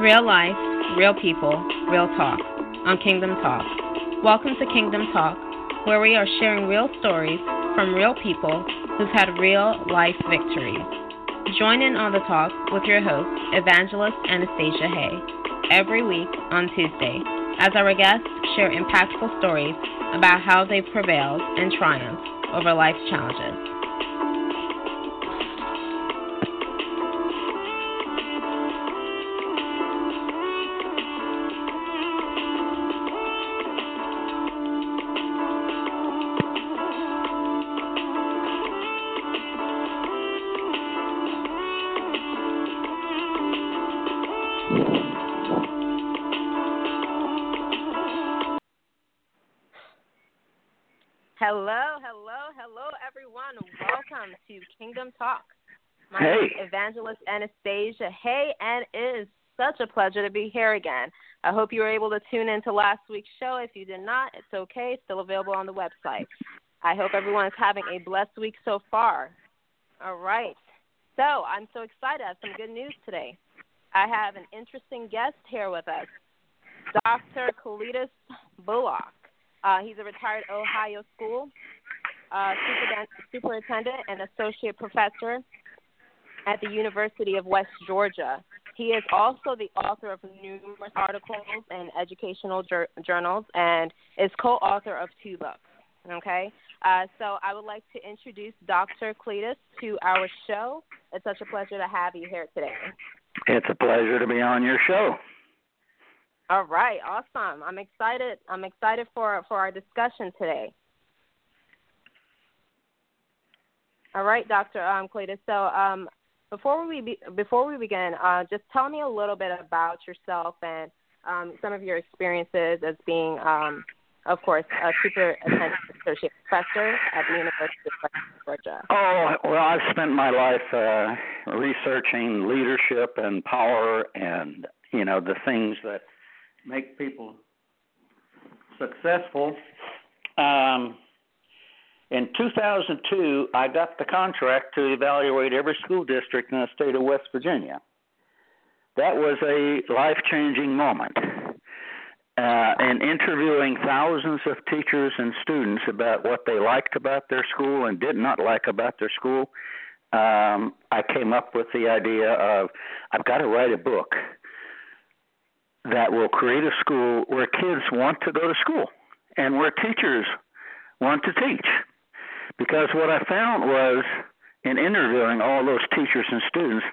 Real life, real people, real talk on Kingdom Talk. Welcome to Kingdom Talk, where we are sharing real stories from real people who've had real life victories. Join in on the talk with your host, Evangelist Anastacia Haye, every week on Tuesday, as our guests share impactful stories about how they've prevailed and triumphed over life's challenges. Hey. Evangelist Anastacia. Hey, and it is such a pleasure to be here again. I hope you were able to tune into last week's show. If you did not, it's okay. It's still available on the website. I hope everyone is having a blessed week so far. All right. So I'm so excited. I have some good news today. I have an interesting guest here with us, Dr. Kalidas Bulach. Uh, he's a retired Ohio school uh, superintendent, superintendent and associate professor at the University of West Georgia. He is also the author of numerous articles in educational jur- journals and is co-author of two books. Okay, uh, so I would like to introduce Dr. Cletus to our show. It's such a pleasure to have you here today. It's a pleasure to be on your show. All right, awesome. I'm excited. I'm excited for for our discussion today. All right, Dr. Um, Cletus. So um, before we be, before we begin, uh, just tell me a little bit about yourself and um, some of your experiences as being, um, of course, a superintendent associate professor at the University of Georgia. Oh, well, I've spent my life uh, researching leadership and power and, you know, the things that make people successful. Um, in 2002, I got the contract to evaluate every school district in the state of West Virginia. That was a life changing moment. Uh, and interviewing thousands of teachers and students about what they liked about their school and did not like about their school, um, I came up with the idea of I've got to write a book that will create a school where kids want to go to school and where teachers want to teach. Because what I found was in interviewing all those teachers and students,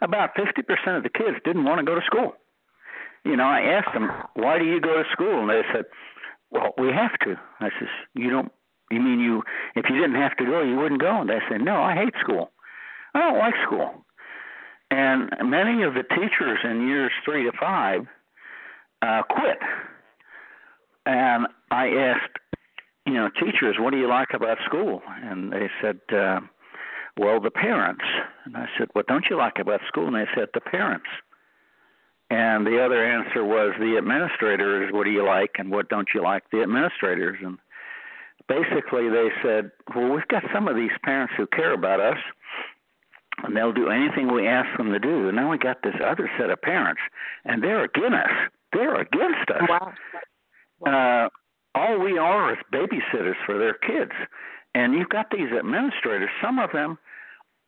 about 50% of the kids didn't want to go to school. You know, I asked them, "Why do you go to school?" And they said, "Well, we have to." I says, "You don't you mean you if you didn't have to go, you wouldn't go?" And they said, "No, I hate school. I don't like school." And many of the teachers in years 3 to 5 uh quit. And I asked, you know, teachers, what do you like about school? And they said, uh, well, the parents. And I said, what don't you like about school? And they said, the parents. And the other answer was the administrators, what do you like and what don't you like the administrators? And basically they said, well, we've got some of these parents who care about us and they'll do anything we ask them to do. And now we got this other set of parents and they're against us. They're against us Wow. uh, all we are is babysitters for their kids. And you've got these administrators, some of them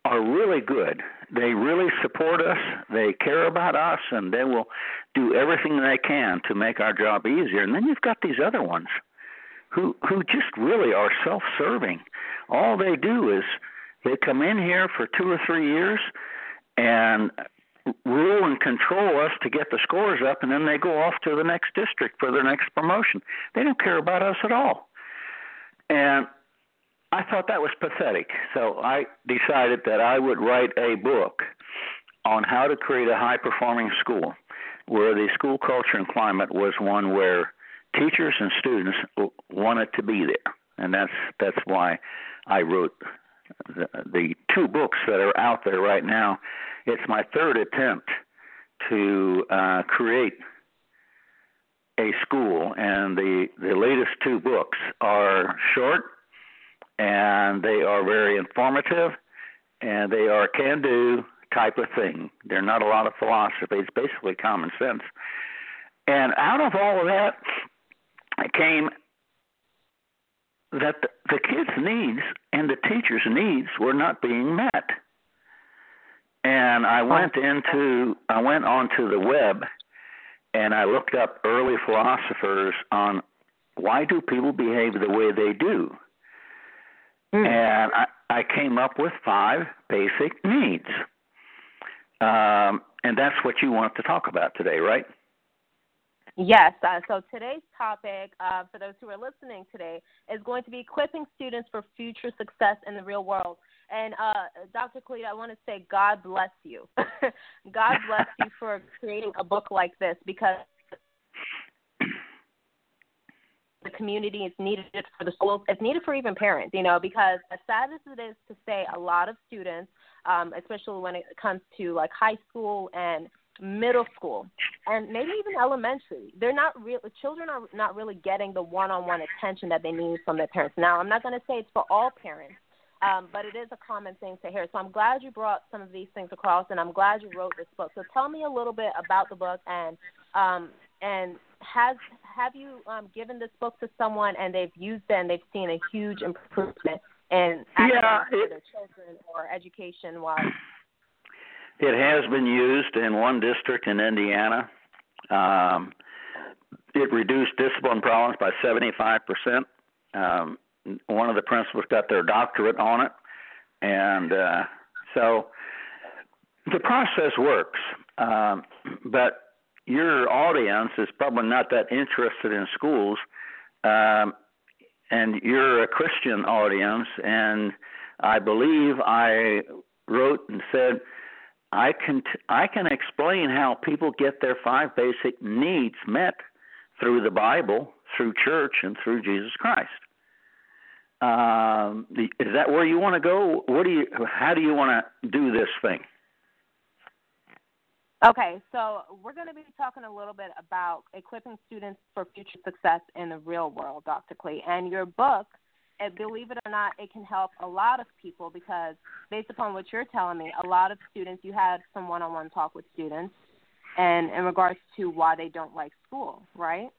are really good. They really support us, they care about us, and they will do everything they can to make our job easier. And then you've got these other ones who who just really are self-serving. All they do is they come in here for 2 or 3 years and rule and control us to get the scores up, and then they go off to the next district for their next promotion. They don't care about us at all. And I thought that was pathetic. So I decided that I would write a book on how to create a high performing school where the school culture and climate was one where teachers and students wanted to be there. And that's that's why I wrote the, the two books that are out there right now. It's my third attempt to uh, create a school, and the the latest two books are short, and they are very informative, and they are can do type of thing. They're not a lot of philosophy. It's basically common sense. And out of all of that came that the, the kids' needs and the teachers' needs were not being met. And I went into I went onto the web and I looked up early philosophers on why do people behave the way they do. Mm. And I, I came up with five basic needs. Um, and that's what you want to talk about today, right? Yes. Uh, so today's topic, uh, for those who are listening today, is going to be equipping students for future success in the real world. And uh, Dr. Khalid, I want to say God bless you. God bless you for creating a book like this because the community is needed for the schools. It's needed for even parents, you know, because as sad as it is to say, a lot of students, um, especially when it comes to like high school and middle school and maybe even elementary they're not real children are not really getting the one-on-one attention that they need from their parents now i'm not going to say it's for all parents um, but it is a common thing to hear so i'm glad you brought some of these things across and i'm glad you wrote this book so tell me a little bit about the book and um, and has have you um, given this book to someone and they've used it and they've seen a huge improvement in yeah, it, their children or education wise it has been used in one district in Indiana. Um, it reduced discipline problems by 75%. Um, one of the principals got their doctorate on it. And uh, so the process works. Um, but your audience is probably not that interested in schools. Um, and you're a Christian audience. And I believe I wrote and said, I can t- I can explain how people get their five basic needs met through the Bible, through church, and through Jesus Christ. Um, is that where you want to go? What do you? How do you want to do this thing? Okay, so we're going to be talking a little bit about equipping students for future success in the real world, Dr. Klee. And your book believe it or not, it can help a lot of people because based upon what you're telling me, a lot of students you had some one-on-one talk with students, and in regards to why they don't like school, right?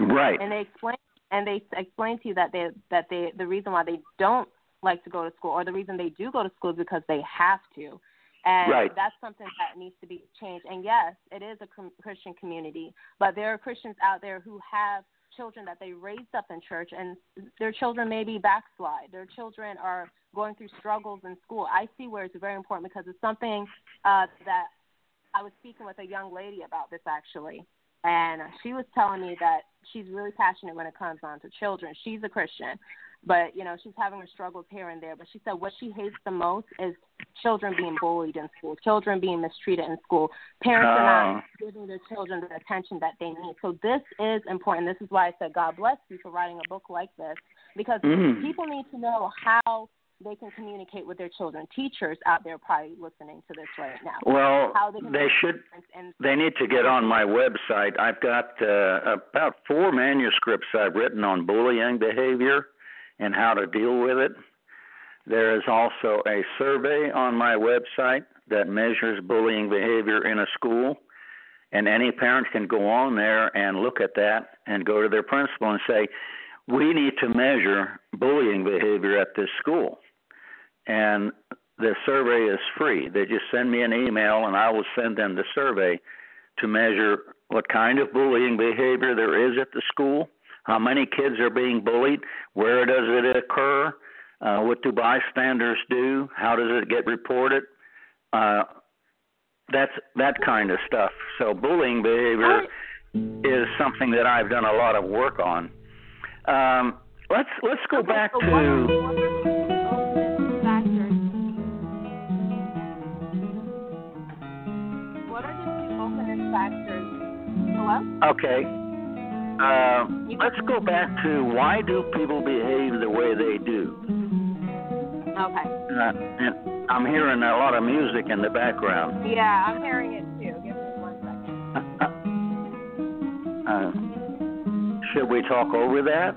Right. And they explain and they explain to you that they that they the reason why they don't like to go to school or the reason they do go to school is because they have to. And right. that's something that needs to be changed. And yes, it is a Christian community, but there are Christians out there who have children that they raised up in church, and their children maybe backslide. Their children are going through struggles in school. I see where it's very important because it's something uh, that I was speaking with a young lady about this actually, and she was telling me that she's really passionate when it comes on to children. She's a Christian, but you know she's having her struggles here and there. But she said what she hates the most is children being bullied in school, children being mistreated in school, parents are not oh. giving their children the attention that they need. So this is important. This is why I said God bless you for writing a book like this because mm. people need to know how they can communicate with their children. Teachers out there probably listening to this right now. Well, they, they should. And, they need to get on my website. I've got uh, about four manuscripts I've written on bullying behavior and how to deal with it. There is also a survey on my website that measures bullying behavior in a school. And any parent can go on there and look at that and go to their principal and say, We need to measure bullying behavior at this school. And the survey is free. They just send me an email and I will send them the survey to measure what kind of bullying behavior there is at the school how many kids are being bullied? Where does it occur? Uh, what do bystanders do? How does it get reported? Uh, that's that kind of stuff. So bullying behavior is something that I've done a lot of work on. Um, let's let's go back to. Hello? Okay. Uh, let's go back to why do people behave the way they do? Okay. Uh, and I'm hearing a lot of music in the background. Yeah, I'm hearing it too. Give me one second. Uh, should we talk over that?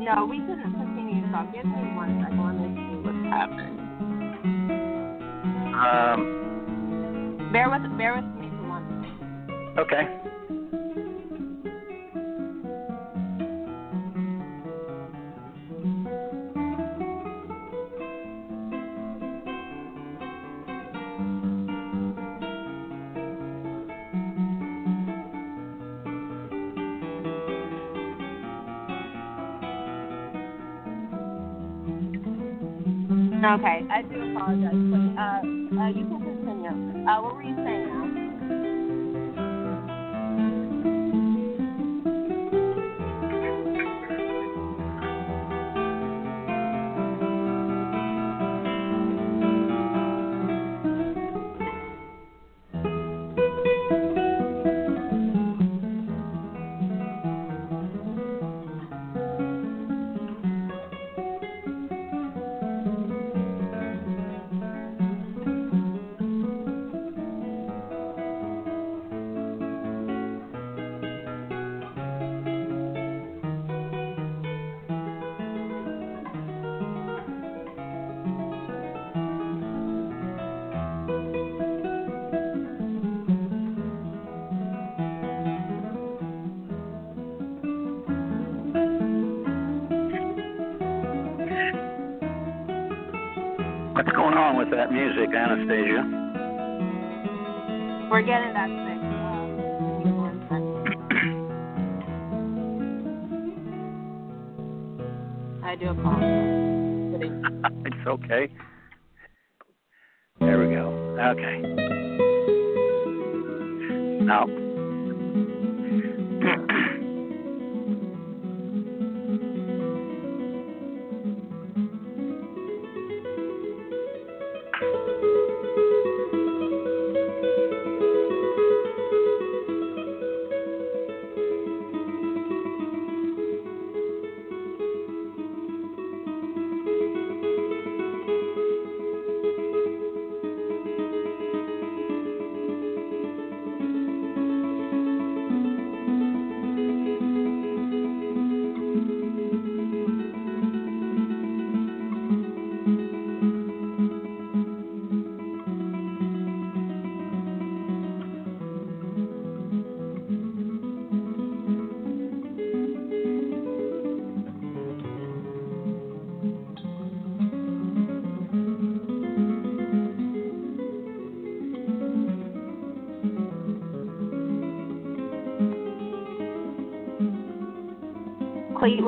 No, we can continue to talk. Give me one second. Let me see what's happening. Um, Bear with bear with okay. Okay, I do apologize. But, uh, uh, you can continue. Uh, what were you saying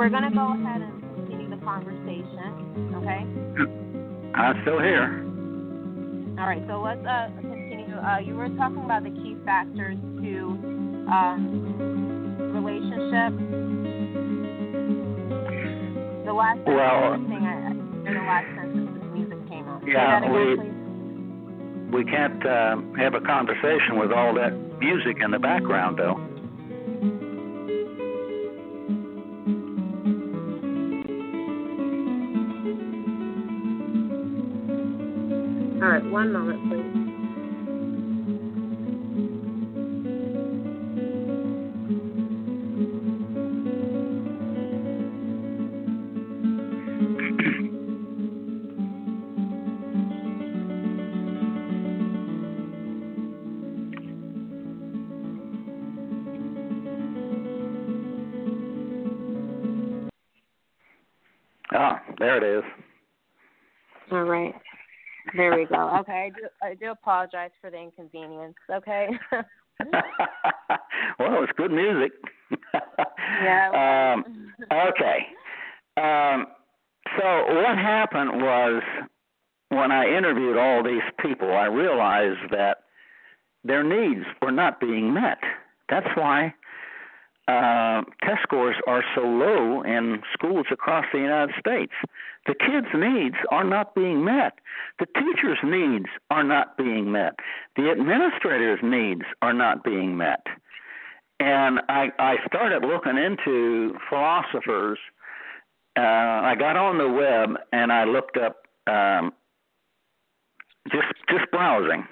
We're gonna go ahead and continue the conversation. Okay. I'm still here. All right. So let's uh, continue. Uh, you were talking about the key factors to um, relationship. The last Well- thing I, in the last sentence, the music came on. Yeah, again, we- please. We can't uh, have a conversation with all that music in the background, though. One moment, please. There we go. Okay. I do. I do apologize for the inconvenience. Okay. well, it's good music. yeah. um, okay. Um, so what happened was when I interviewed all these people, I realized that their needs were not being met. That's why uh, test scores are so low in schools across the United States. The kids' needs are not being met. The teachers' needs are not being met. The administrators' needs are not being met. And I, I started looking into philosophers. Uh, I got on the web and I looked up um, just just browsing.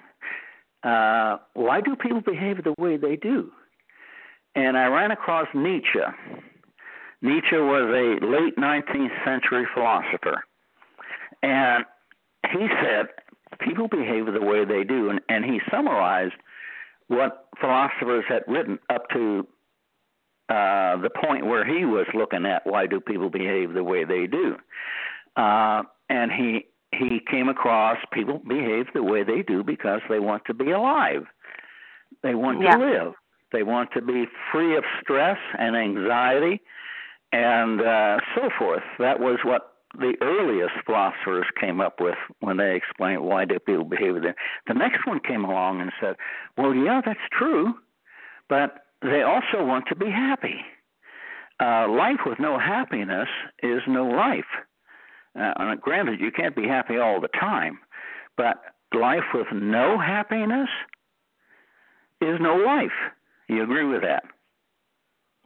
Uh, why do people behave the way they do? And I ran across Nietzsche. Nietzsche was a late 19th century philosopher, and he said people behave the way they do, and, and he summarized what philosophers had written up to uh, the point where he was looking at why do people behave the way they do, uh, and he he came across people behave the way they do because they want to be alive, they want yeah. to live, they want to be free of stress and anxiety and uh, so forth. That was what the earliest philosophers came up with when they explained why do people behave there. The next one came along and said, "Well, yeah, that's true, but they also want to be happy. Uh, life with no happiness is no life. Uh, granted, you can't be happy all the time, but life with no happiness is no life. You agree with that?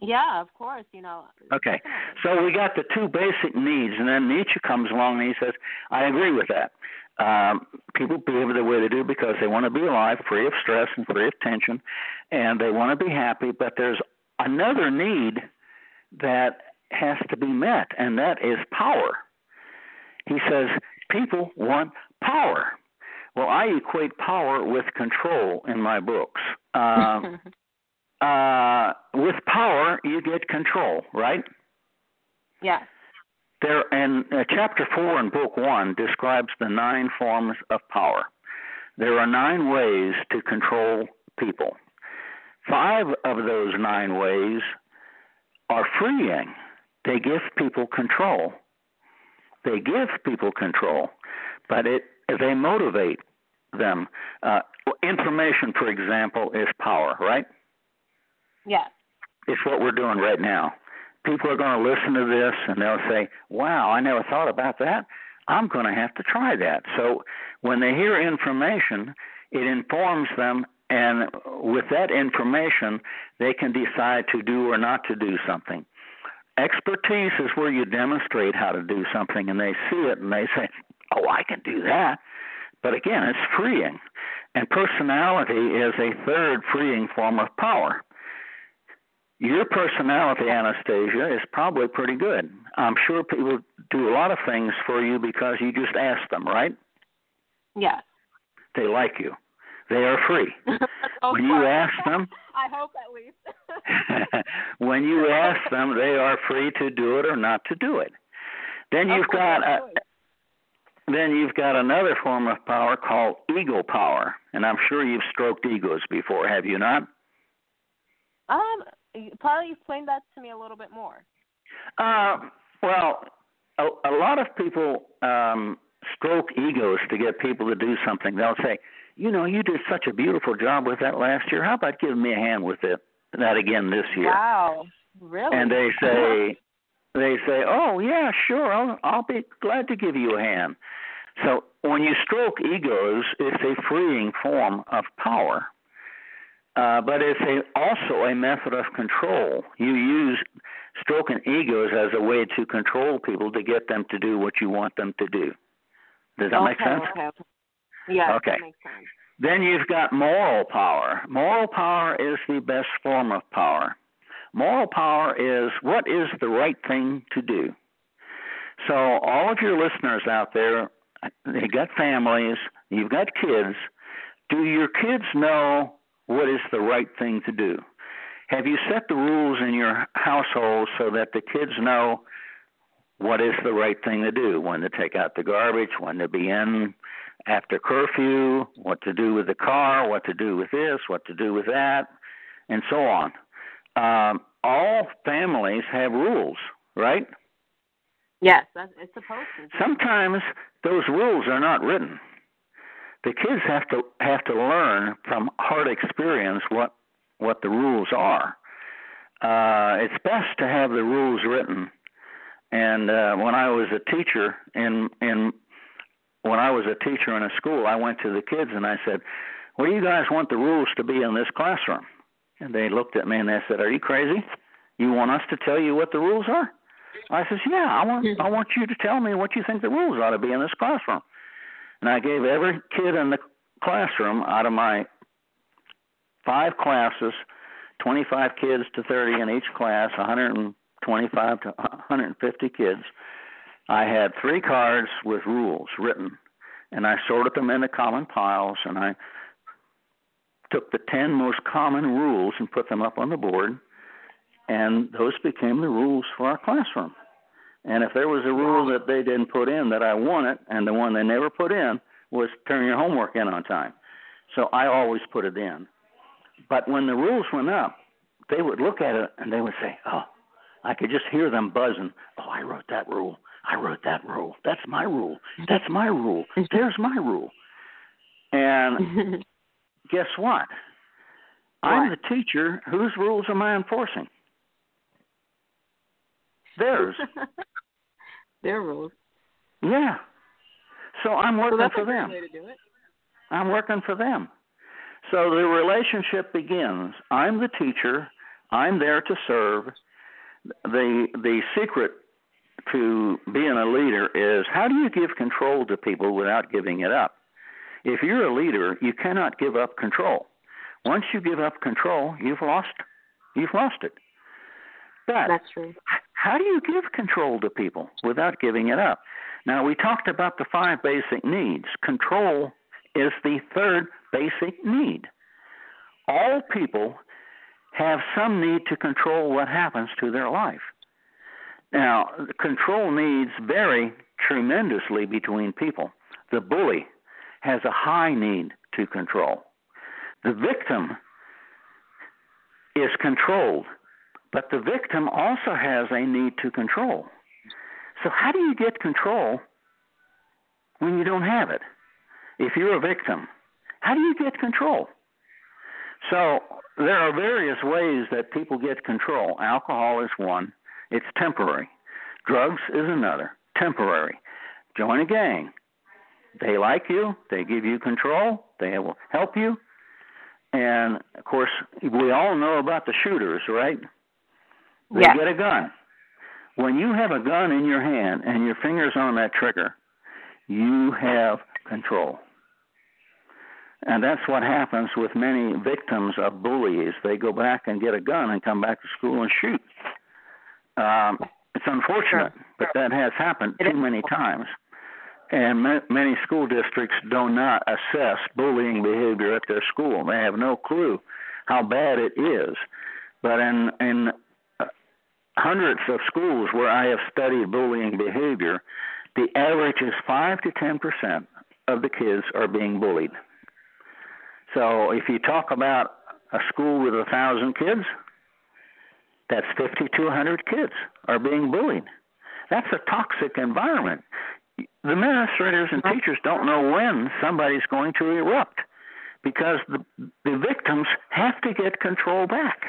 Yeah, of course. You know. Okay, so we got the two basic needs, and then Nietzsche comes along and he says, "I agree with that. Um, people behave the way they do because they want to be alive, free of stress and free of tension, and they want to be happy. But there's another need that has to be met, and that is power. He says people want power. Well, I equate power with control in my books. Um, uh, with power, you get control, right? Yes. There, and uh, chapter four in book one describes the nine forms of power. There are nine ways to control people. Five of those nine ways are freeing. They give people control. They give people control, but it they motivate them. Uh, information, for example, is power, right? Yes. It's what we're doing right now. People are going to listen to this and they'll say, "Wow, I never thought about that. I'm going to have to try that." So when they hear information, it informs them and with that information, they can decide to do or not to do something. Expertise is where you demonstrate how to do something and they see it and they say, "Oh, I can do that." But again, it's freeing. And personality is a third freeing form of power your personality, Anastacia, is probably pretty good. I'm sure people do a lot of things for you because you just ask them, right? Yes. They like you. They are free. oh, when you ask them, I hope at least. when you ask them, they are free to do it or not to do it. Then you've got a, then you've got another form of power called ego power, and I'm sure you've stroked egos before, have you not? Um, probably explain that to me a little bit more. Uh, well, a, a lot of people um, stroke egos to get people to do something. They'll say, "You know, you did such a beautiful job with that last year. How about giving me a hand with it that again this year?" Wow, really? And they say, they say, "Oh yeah, sure. I'll I'll be glad to give you a hand." So when you stroke egos, it's a freeing form of power. Uh, but it's a, also a method of control. You use stroking egos as a way to control people to get them to do what you want them to do. Does that okay, make sense? Okay. Okay. that makes sense. Then you've got moral power. Moral power is the best form of power. Moral power is what is the right thing to do. So, all of your listeners out there, you've got families, you've got kids. Do your kids know what is the right thing to do? Have you set the rules in your household so that the kids know what is the right thing to do? When to take out the garbage, when to be in after curfew, what to do with the car, what to do with this, what to do with that, and so on. Um, all families have rules, right? Yes, it's supposed to. Sometimes those rules are not written the kids have to have to learn from hard experience what what the rules are. uh, it's best to have the rules written. And uh, when I was a teacher in in when I was a teacher in a school, I went to the kids and I said, "What do you guys want the rules to be in this classroom?" And they looked at me and they said, "Are you crazy? You want us to tell you what the rules are?" I says, "Yeah, I want I want you to tell me what you think the rules ought to be in this classroom." And I gave every kid in the classroom out of my five classes, 25 kids to 30 in each class, 125 to 150 kids. I had three cards with rules written, and I sorted them into common piles, and I took the 10 most common rules and put them up on the board, and those became the rules for our classroom. And if there was a rule that they didn't put in that I wanted, and the one they never put in was turn your homework in on time. So I always put it in. But when the rules went up, they would look at it and they would say, "Oh, I could just hear them buzzing. Oh, I wrote that rule. I wrote that rule. That's my rule. That's my rule. There's my rule." And guess what? I'm the teacher. Whose rules am I enforcing? Theirs. Their rules. Yeah. So I'm working that's for them. way to do it. I'm working for them. So the relationship begins. I'm the teacher. I'm there to serve. The the secret to being a leader is how do you give control to people without giving it up? If you're a leader, you cannot give up control. Once you give up control, you've lost you've lost it. But That's true. How do you give control to people without giving it up? Now, we talked about the five basic needs. Control is the third basic need. All people have some need to control what happens to their life. Now, control needs vary tremendously between people. The bully has a high need to control. The victim is controlled, but the victim also has a need to control. So, how do you get control when you don't have it? If you're a victim, how do you get control? So, there are various ways that people get control. Alcohol is one, it's temporary. Drugs is another, temporary. Join a gang. They like you, they give you control, they will help you. And of course, we all know about the shooters, right? They Yes. get a gun. When you have a gun in your hand and your fingers on that trigger, you have control. And that's what happens with many victims of bullies. They go back and get a gun and come back to school and shoot. Um, it's unfortunate, but that has happened too many times. And ma- many school districts do not assess bullying behavior at their school. They have no clue how bad it is. But in in hundreds of schools where I have studied bullying behavior, the average is five to ten percent of the kids are being bullied. So if you talk about a school with a thousand kids, that's fifty to hundred kids are being bullied. That's a toxic environment. The administrators and teachers don't know when somebody's going to erupt because the the victims have to get control back.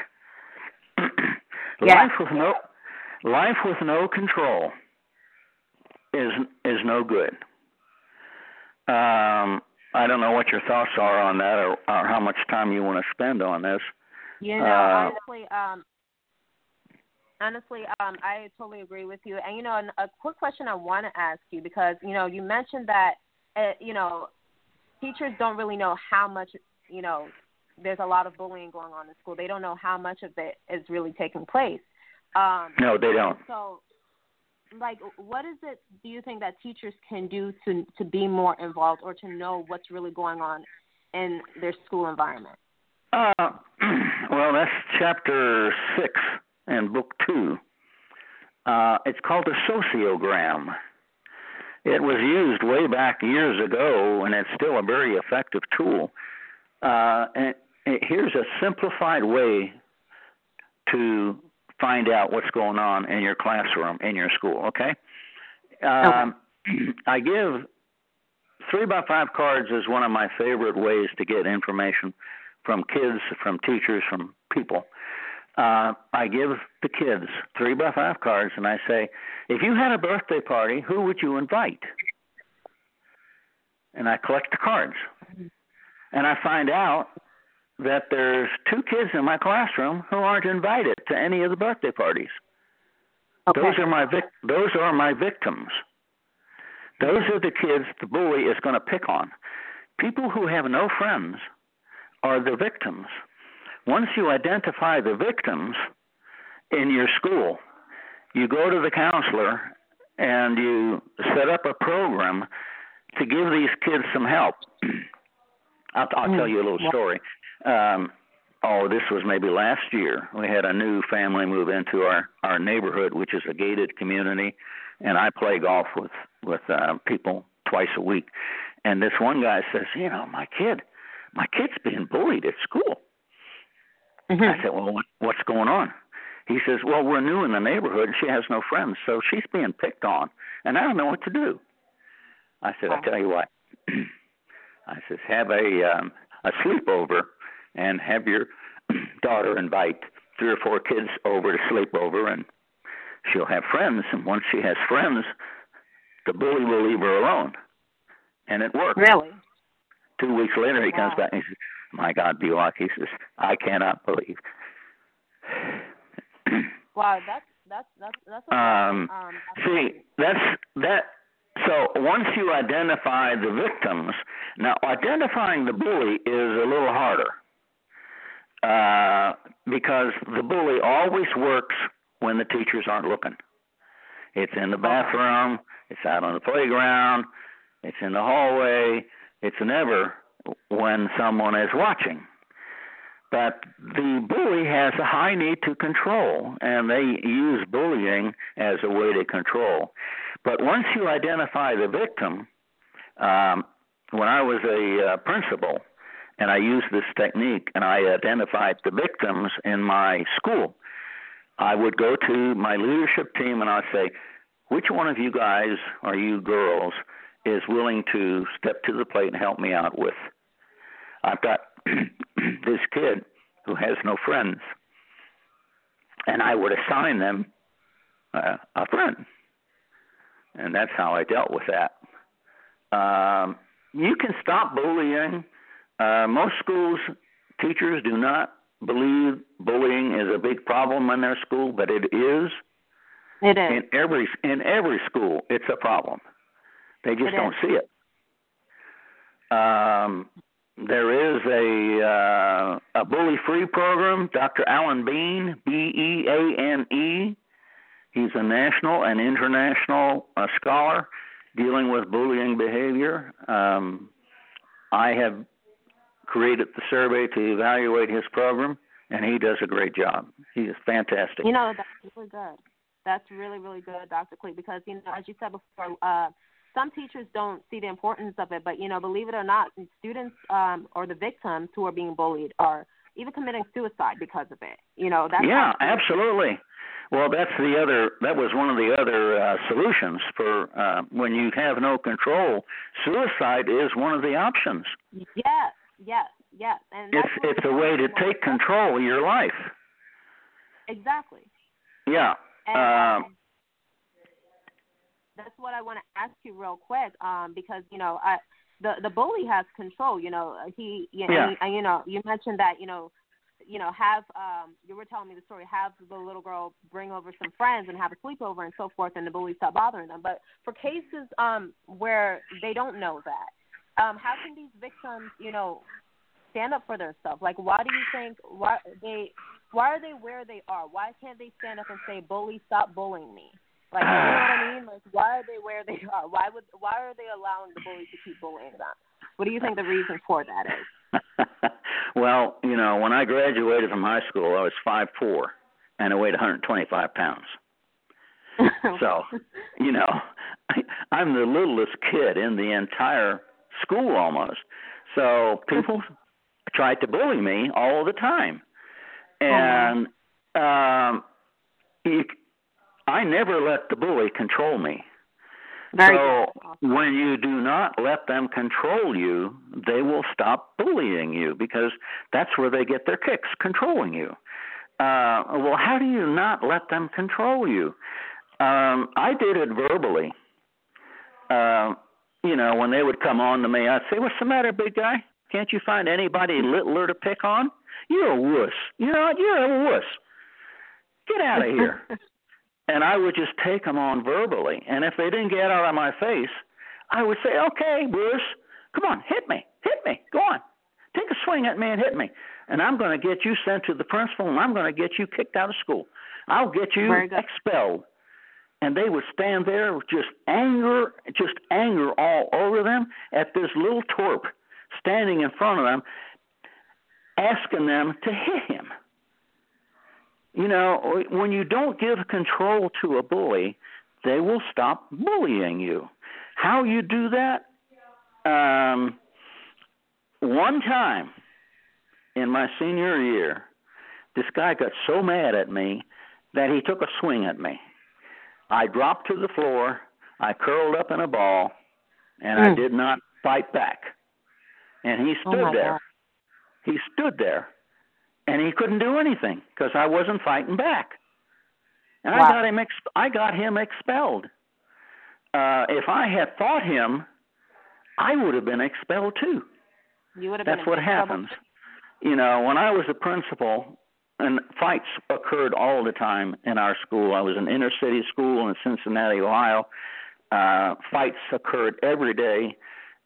Yeah. Life with no life with no control is is no good. Um, I don't know what your thoughts are on that, or, or how much time you want to spend on this. You know, Uh, honestly, um, honestly, um, I totally agree with you. And you know, a quick question I want to ask you because you know you mentioned that uh, you know teachers don't really know how much you know there's a lot of bullying going on in school. They don't know how much of it is really taking place. Um, No, they don't. so, like, what is it? Do you think that teachers can do to to be more involved or to know what's really going on in their school environment? Uh, well, that's chapter six in book two. Uh, it's called a sociogram. It was used way back years ago, and it's still a very effective tool. Uh, and and here's a simplified way to find out what's going on in your classroom, in your school. Okay. Um, I give three by five cards is one of my favorite ways to get information from kids, from teachers, from people. uh, I give the kids three by five cards, and I say, if you had a birthday party, who would you invite? And I collect the cards, and I find out that there's two kids in my classroom who aren't invited to any of the birthday parties. Okay. Those are my vic- those are my victims. Those are the kids the bully is going to pick on. People who have no friends are the victims. Once you identify the victims in your school, you go to the counselor and you set up a program to give these kids some help. I'll, I'll tell you a little mm-hmm. story. Um, oh, this was maybe last year. We had a new family move into our our neighborhood, which is a gated community, and I play golf with with uh, people twice a week. And this one guy says, you know, my kid, my kid's being bullied at school. Mm-hmm. I said, well, what, what's going on? He says, well, we're new in the neighborhood, and she has no friends, so she's being picked on, and I don't know what to do. I said, I'll tell you what. I says, have a um, a sleepover, and have your daughter invite three or four kids over to sleep over, and she'll have friends. And once she has friends, the bully will leave her alone. And it worked. Really? Two weeks later, he comes back and he says, "My God, Bulach," he says, "I cannot believe." Wow, that's that's that's that's a Um, um See, that's that. So once you identify the victims, now identifying the bully is a little harder uh, because the bully always works when the teachers aren't looking. It's in the bathroom. It's out on the playground. It's in the hallway. It's never when someone is watching. But the bully has a high need to control, and they use bullying as a way to control. But once you identify the victim, um, when I was a uh, principal, and I used this technique, and I identified the victims in my school, I would go to my leadership team and I'd say, which one of you guys or you girls is willing to step to the plate and help me out with? I've got this kid who has no friends, and I would assign them uh, a friend, and that's how I dealt with that. Um, you can stop bullying. Uh, most schools, teachers do not believe bullying is a big problem in their school, but it is it is. in every in every school. It's a problem. They just It don't is. see it. Um, there is a uh, a bully free program. Dr. Allan Beane, B E A N E. He's a national and international uh, scholar dealing with bullying behavior. Um, I have created the survey to evaluate his program, and he does a great job. He is fantastic. You know, that's really good. That's really, really good, Dr. Clee, because, you know, as you said before, uh, some teachers don't see the importance of it, but, you know, believe it or not, students um, or the victims who are being bullied are even committing suicide because of it. You know, that's yeah, absolutely. Well, that's the other. That was one of the other uh, solutions for uh, when you have no control. Suicide is one of the options. Yes, yes, yes. And It's it's a way to take control of your life. Exactly. Yeah. And Um, that's what I want to ask you real quick, um, because you know, I the the bully has control. You know, he, you Yeah. he- you know, you mentioned that, you know, you know, have um, you were telling me the story, have the little girl bring over some friends and have a sleepover and so forth, and the bully stop bothering them. But for cases um where they don't know that, um, how can these victims, you know, stand up for themselves? Like, why do you think why they why are they where they are? Why can't they stand up and say, "Bully, stop bullying me"? Like, you know what I mean? Like, why are they where they are? Why would why are they allowing the bully to keep bullying them? What do you think the reason for that is? well, you know, when I graduated from high school, I was five four, and I weighed 125 pounds. So, you know, I, I'm the littlest kid in the entire school almost. So people tried to bully me all the time, and um, you, I never let the bully control me. Very so good. when you do not let them control you, they will stop bullying you because that's where they get their kicks, controlling you. Uh, well, how do you not let them control you? Um, I did it verbally. Uh, you know, when they would come on to me, I'd say, "What's the matter, big guy? Can't you find anybody littler to pick on? You're a wuss. You know, you're a wuss. Get out of here." and I would just take them on verbally. And if they didn't get out of my face, I would say, "Okay, wuss, come on, hit me, hit me, go on, take a swing at me and hit me." And I'm going to get you sent to the principal, and I'm going to get you kicked out of school. I'll get you expelled and they would stand there with just anger, just anger all over them at this little twerp standing in front of them, asking them to hit him. You know, when you don't give control to a bully, they will stop bullying you. How you do that? Um, one time in my senior year, this guy got so mad at me that he took a swing at me I dropped to the floor. I curled up in a ball, and mm. I hmm. did not fight back. And he oh, stood oh there. God. He stood there, and he couldn't do anything because I wasn't fighting back. And wow. I got him. Ex- I got him expelled. Uh, if I had fought him, I would have been expelled too. You would have That's what happens. You know, when I was a principal, and fights occurred all the time in our school. I was an inner city school in Cincinnati, Ohio. Uh, fights occurred every day,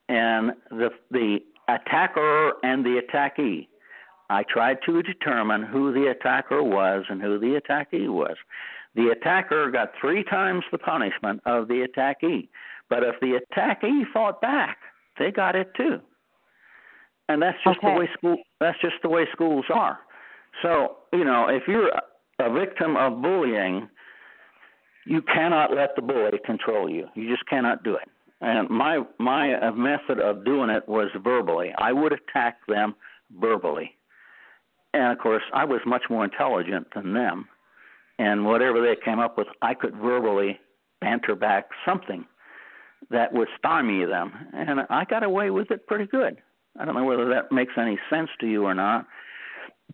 and the the attacker and the attackee. I tried to determine who the attacker was and who the attackee was. The attacker got three times the punishment of the attackee, but if the attackee fought back, they got it too. And that's just okay. the way school. That's just the way schools are. So, you know, if you're a victim of bullying, you cannot let the bully control you. You just cannot do it. And my my method of doing it was verbally. I would attack them verbally. And of course, I was much more intelligent than them. And whatever they came up with, I could verbally banter back something that would stymie them. And I got away with it pretty good. I don't know whether that makes any sense to you or not.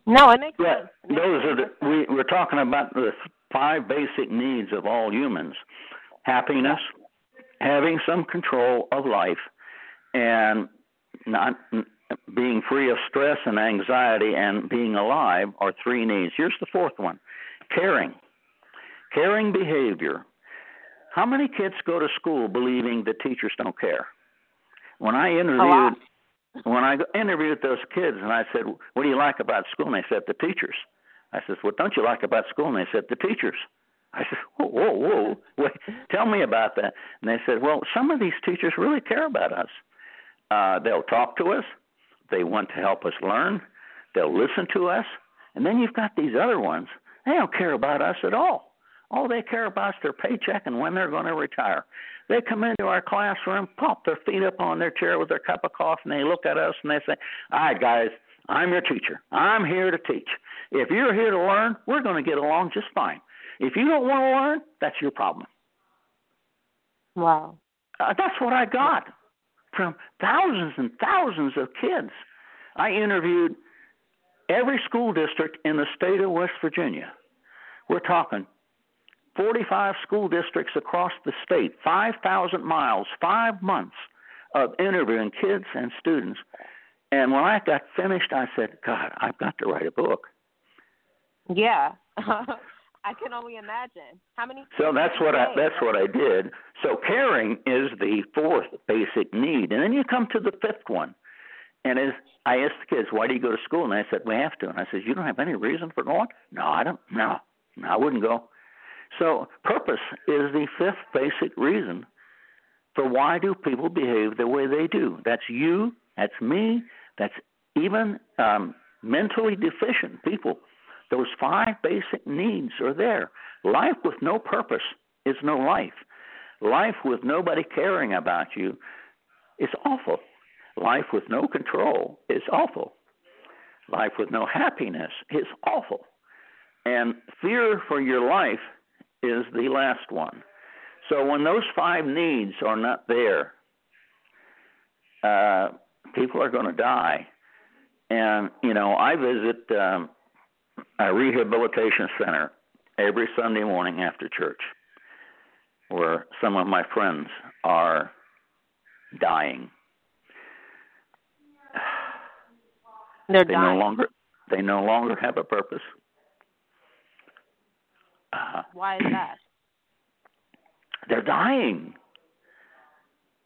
No, it makes yeah, sense. It those are the we we're talking about the five basic needs of all humans: happiness, having some control of life, and not being free of stress and anxiety and being alive are three needs. Here's the fourth one: caring. Caring behavior. How many kids go to school believing the teachers don't care? When I interviewed when I interviewed those kids and I said, "What do you like about school?" and they said, "The teachers." I said, "What don't you like about school?" and they said, "The teachers." I said, "Whoa, whoa, whoa! Wait, tell me about that." And they said, "Well, some of these teachers really care about us. Uh, they'll talk to us. They want to help us learn. They'll listen to us. And then you've got these other ones. They don't care about us at all. All they care about is their paycheck and when they're going to retire. They come into our classroom, pop their feet up on their chair with their cup of coffee, and they look at us and they say, All right, guys, I'm your teacher. I'm here to teach. If you're here to learn, we're going to get along just fine. If you don't want to learn, that's your problem. Wow. Uh, that's what I got from thousands and thousands of kids. I interviewed every school district in the state of West Virginia. We're talking 45 school districts across the state, 5,000 miles, five months of interviewing kids and students. And when I got finished, I said, God, I've got to write a book. Yeah. I can only imagine. How many So that's what I that's what I did. So caring is the fourth basic need. And then you come to the fifth one. And as I asked the kids, Why do you go to school? And they said, We have to. And I said, You don't have any reason for going? No, I don't no. No, I wouldn't go. So purpose is the fifth basic reason for why do people behave the way they do. That's you, that's me, that's even um, mentally deficient people. Those five basic needs are there. Life with no purpose is no life. Life with nobody caring about you is awful. Life with no control is awful. Life with no happiness is awful. And fear for your life is the last one. So when those five needs are not there, uh, people are going to die. And you know, I visit um, a rehabilitation center every Sunday morning after church, where some of my friends are dying. They're they dying. no longer they no longer have a purpose. Uh, Why is that? they're dying.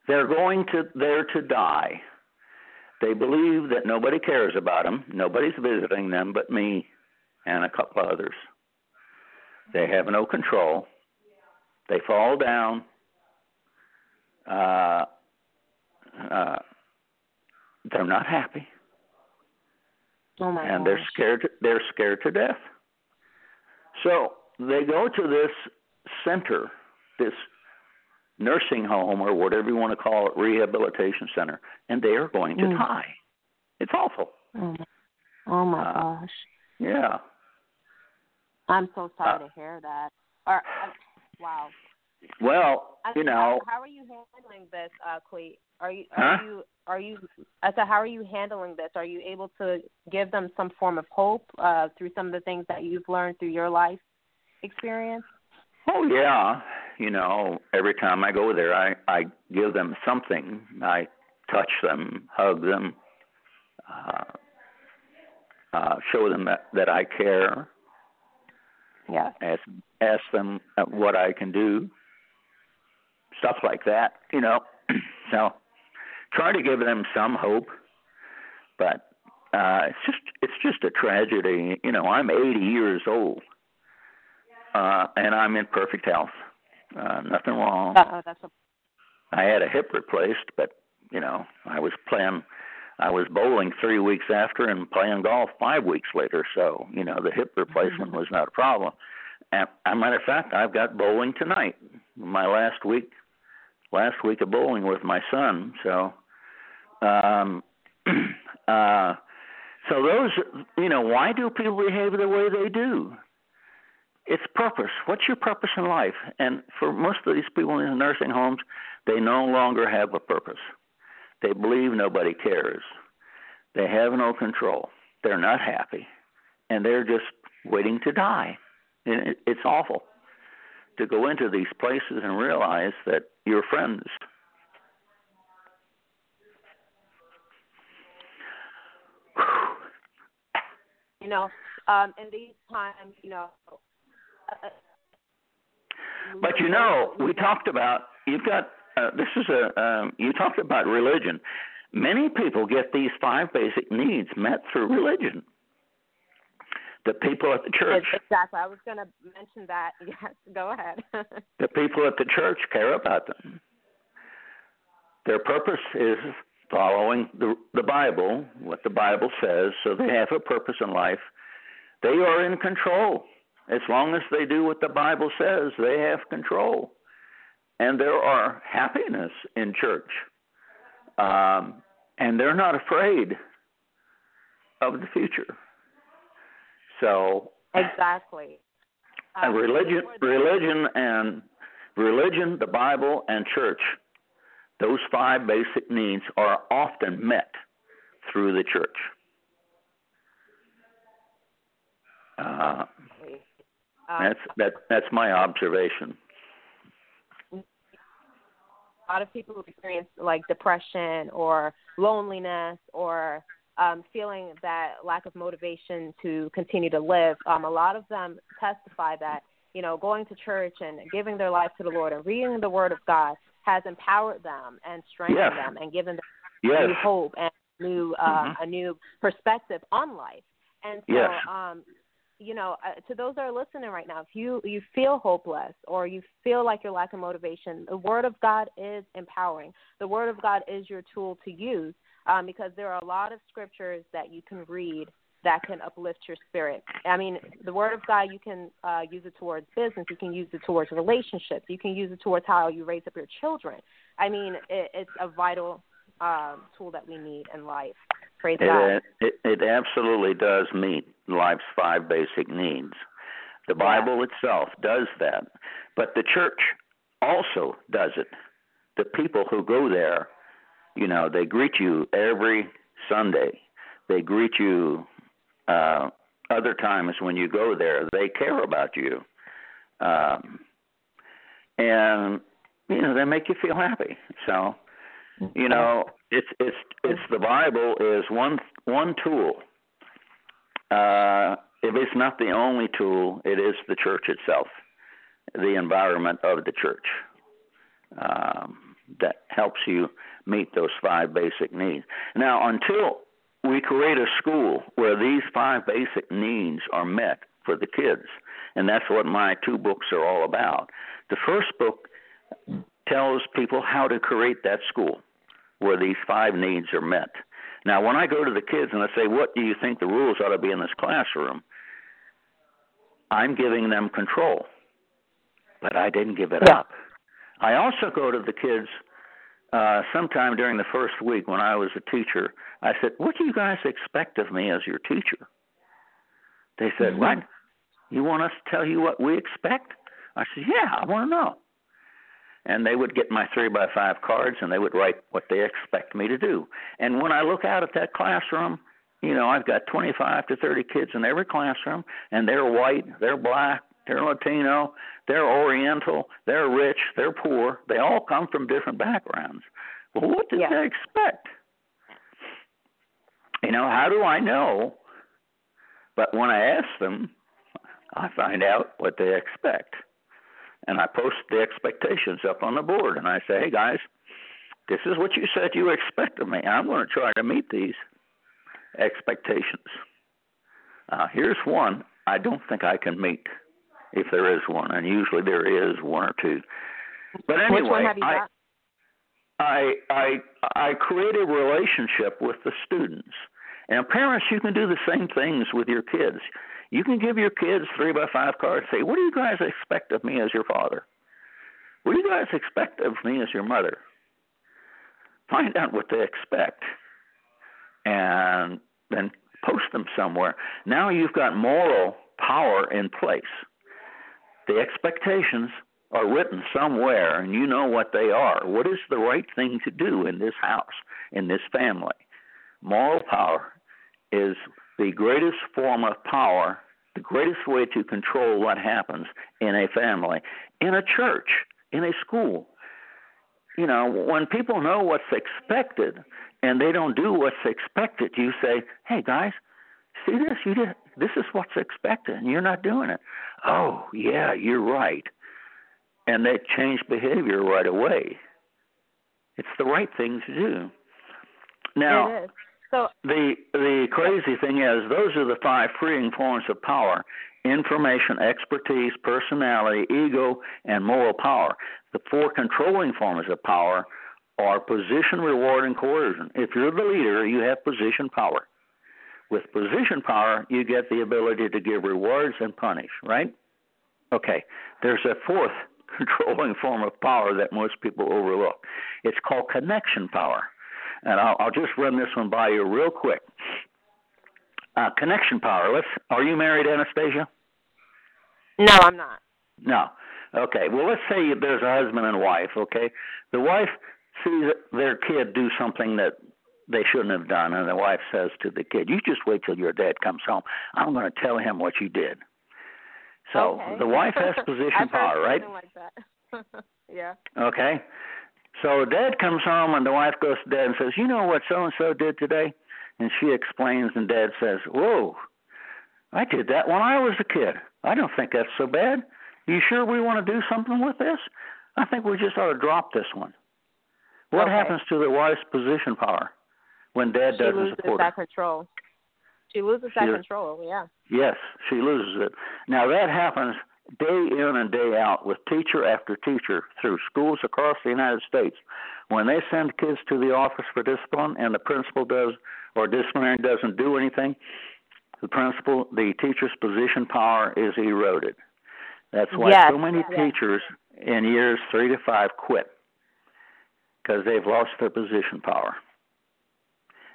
They're going to there to die. They believe that nobody cares about them. Nobody's visiting them but me and a couple of others. They have no control. They fall down. Uh, uh, they're not happy, Oh my and gosh. they're scared. They're scared to death. So they go to this center, this nursing home or whatever you want to call it, rehabilitation center, and they are going to Mm. die. It's awful. Oh my, oh my Uh, gosh. Yeah. I'm so sorry uh, to hear that. Or, uh, wow. Well, I you mean, how, know, how are you handling this, uh, Clete? Are you Huh? are you are you? I said, how are you handling this? Are you able to give them some form of hope uh, through some of the things that you've learned through your life experience? oh yeah, you know, every time I go there, I I give them something. I touch them, hug them, uh, uh, show them that that I care. Yes. ask ask them what I can do, stuff like that, you know. so try to give them some hope, but uh it's just it's just a tragedy. You know, I'm 80 years old, uh, and I'm in perfect health. Uh, nothing wrong. Uh, that's a, I had a hip replaced, but you know, I was playing. I was bowling three weeks after and playing golf five weeks later. So you know, the hip replacement was not a problem. And as a matter of fact, I've got bowling tonight. My last week, last week of bowling with my son. So, um, uh, so those, you know, why do people behave the way they do? It's purpose. What's your purpose in life? And for most of these people in the nursing homes, they no longer have a purpose. They believe nobody cares. They have no control. They're not happy. And they're just waiting to die. And it's awful to go into these places and realize that your friends you know, um, in these times, you know. But you know, we talked about you've got uh, this is a um, you talked about religion. Many people get these five basic needs met through religion. The people at the church, Exactly. I was going to mention that. Yes, go ahead. the people at the church care about them. Their purpose is following the the Bible, what the Bible says, so they have a purpose in life. They are in control. As long as they do what the Bible says, they have control. And there are happiness in church. Um, and they're not afraid of the future. So exactly. Um, religion, religion, and religion, the Bible, and church. Those five basic needs are often met through the church. Uh, um, that's that. That's my observation. a lot of people who experience like depression or loneliness or um, feeling that lack of motivation to continue to live. Um, a lot of them testify that you know going to church and giving their life to the Lord and reading the Word of God has empowered them and strengthened Yes. them and given them Yes. new hope and new uh, Mhm. a new perspective on life. And so, Yes. um, you know, uh, to those that are listening right now, if you you feel hopeless or you feel like you're lacking motivation, the Word of God is empowering. The Word of God is your tool to use um, because there are a lot of scriptures that you can read that can uplift your spirit. I mean, the Word of God, you can uh, use it towards business, you can use it towards relationships, you can use it towards how you raise up your children. I mean, it, it's a vital um, tool that we need in life. Praise God. It, it, it absolutely does meet life's five basic needs. The Bible itself does that, but the church also does it. The people who go there, you know, they greet you every Sunday. They greet you uh, other times when you go there, they care about you, um, and you know they make you feel happy. So, you know, it's it's it's the Bible is one one tool. Uh, if it's not the only tool, it is the church itself, the environment of the church um, that helps you meet those five basic needs. Now, until we create a school where these five basic needs are met for the kids, and that's what my two books are all about. The first book tells people how to create that school where these five needs are met. Now, when I go to the kids and I say, What do you think the rules ought to be in this classroom? I'm giving them control, but I didn't give it Yeah. up. I also go to the kids uh, sometime during the first week when I was a teacher. I said, What do you guys expect of me as your teacher? They said, What? You want us to tell you what we expect? I said, Yeah, I want to know. And they would get my three by five cards and they would write what they expect me to do. And when I look out at that classroom, you know, I've got 25 to 30 kids in every classroom, and they're white, they're black, they're Latino, they're Oriental, they're rich, they're poor. They all come from different backgrounds. Well, what did Yeah. they expect? You know, how do I know? But when I ask them, I find out what they expect. And I post the expectations up on the board, and I say, hey, guys, this is what you said you expect of me. I'm going to try to meet these expectations. Uh, here's one I don't think I can meet if there is one, and usually there is one or two. But anyway, Which one have you I, got? I I I create a relationship with the students. And parents, you can do the same things with your kids. You can give your kids three by five cards. Say, what do you guys expect of me as your father? What do you guys expect of me as your mother? Find out what they expect, and then post them somewhere. Now you've got moral power in place. The expectations are written somewhere and you know what they are. What is the right thing to do in this house, in this family? Moral power is the greatest form of power, the greatest way to control what happens in a family, in a church, in a school. You know, when people know what's expected and they don't do what's expected, you say, "Hey guys, see this? You did this is what's expected and you're not doing it." Oh, yeah, you're right and they change behavior right away. It's the right thing to do. Now. So the the crazy thing is, those are the five freeing forms of power: information, expertise, personality, ego, and moral power. The four controlling forms of power are position, reward, and coercion. If you're the leader, you have position power. With position power, you get the ability to give rewards and punish. Right? Okay. There's a fourth controlling form of power that most people overlook. It's called connection power. And I'll, I'll just run this one by you real quick. Uh, connection power. Let's. Are you married, Anastacia? no, I'm not. No. Okay. Well, let's say there's a husband and wife. Okay. The wife sees their kid do something that they shouldn't have done, and the wife says to the kid, "You just wait till your dad comes home. I'm going to tell him what you did." So okay. the wife has position power, right? Like yeah. Okay. So dad comes home and the wife goes to dad and says, You know what so and so did today? And she explains and dad says, Whoa, I did that when I was a kid. I don't think that's so bad. You sure we want to do something with this? I think we just ought to drop this one. What Okay. happens to the wife's position power when dad She doesn't support her? She loses that control. She loses that She- control. Yeah. Yes, she loses it. Now that happens day in and day out with teacher after teacher through schools across the United States. When they send kids to the office for discipline and the principal does or disciplinarian doesn't do anything, the principal, the teacher's position power is eroded. That's why Yes, so many yes. teachers in years three to five quit because they've lost their position power.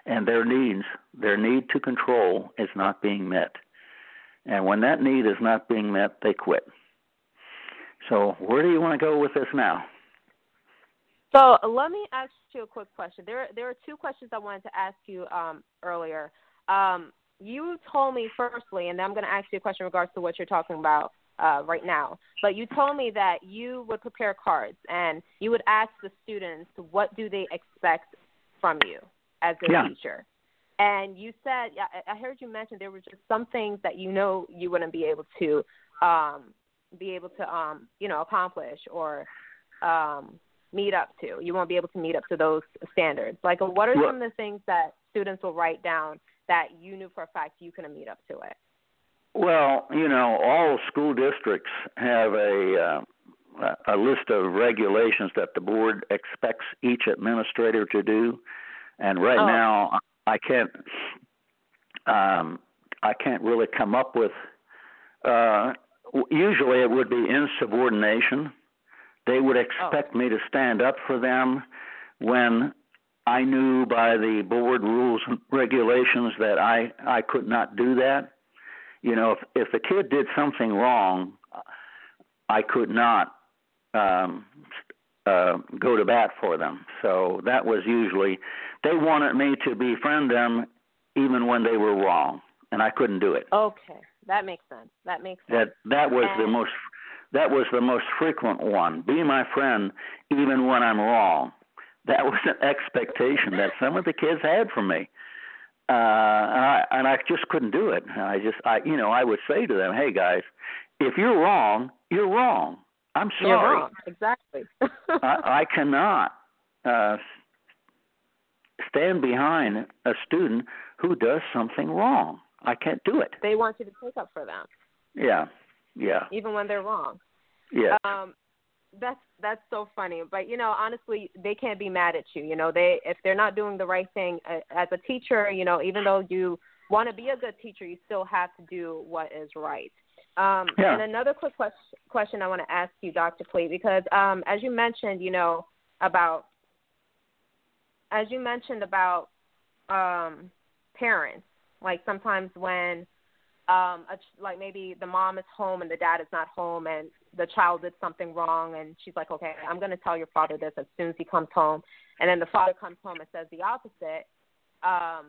And their needs, their need to control is not being met. And when that need is not being met, they quit. So, where do you want to go with this now? So let me ask you a quick question. There, there are two questions I wanted to ask you um, earlier. Um, you told me firstly, and then I'm going to ask you a question in regards to what you're talking about uh, right now. But you told me that you would prepare cards and you would ask the students what do they expect from you as a yeah. teacher. And you said, I heard you mention there were just some things that you know you wouldn't be able to um, be able to, um, you know, accomplish or um, meet up to. You won't be able to meet up to those standards. Like, what are some of the things that students will write down that you knew for a fact you couldn't meet up to it? Well, you know, all school districts have a uh, a list of regulations that the board expects each administrator to do, and right oh. now I can't um, I can't really come up with. Uh, usually, it would be insubordination. They would expect oh. me to stand up for them when I knew by the board rules and regulations that I I could not do that. You know, if if the kid did something wrong, I could not um, uh, go to bat for them. So that was usually they wanted me to befriend them even when they were wrong, and I couldn't do it. Okay, that makes sense. That makes sense. That that was and... the most that was the most frequent one. Be my friend even when I'm wrong that was an expectation that some of the kids had from me. Uh, and I and I just couldn't do it. I just I you know I would say to them, hey guys, if you're wrong, you're wrong. I'm sorry. Exactly. I, I cannot uh, stand behind a student who does something wrong. I can't do it. They want you to take up for them. Yeah, yeah. Even when they're wrong. Yeah. Um, that's that's so funny. But you know, honestly, they can't be mad at you. You know, they if they're not doing the right thing uh, as a teacher, you know, even though you want to be a good teacher, you still have to do what is right. Um, yeah. And another quick question, question I want to ask you, Dr. Plate, because um, as you mentioned, you know, about as you mentioned about um, parents, like sometimes when um a, like maybe the mom is home and the dad is not home and the child did something wrong and she's like okay i'm going to tell your father this as soon as he comes home and then the father comes home and says the opposite um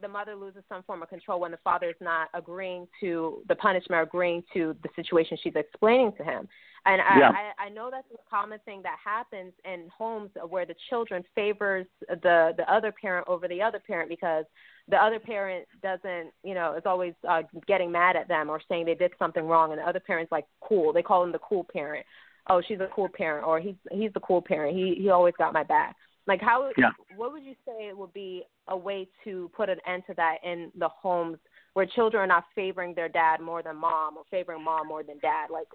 the mother loses some form of control when the father is not agreeing to the punishment, or agreeing to the situation she's explaining to him. And I, yeah. I, I know that's a common thing that happens in homes where the children favors the the other parent over the other parent because the other parent doesn't, you know, is always uh, getting mad at them or saying they did something wrong, and the other parent's like cool. They call him the cool parent. Oh, she's a cool parent, or he's he's the cool parent. He he always got my back. Like how? Yeah. What would you say would be a way to put an end to that in the homes where children are not favoring their dad more than mom, or favoring mom more than dad? Like,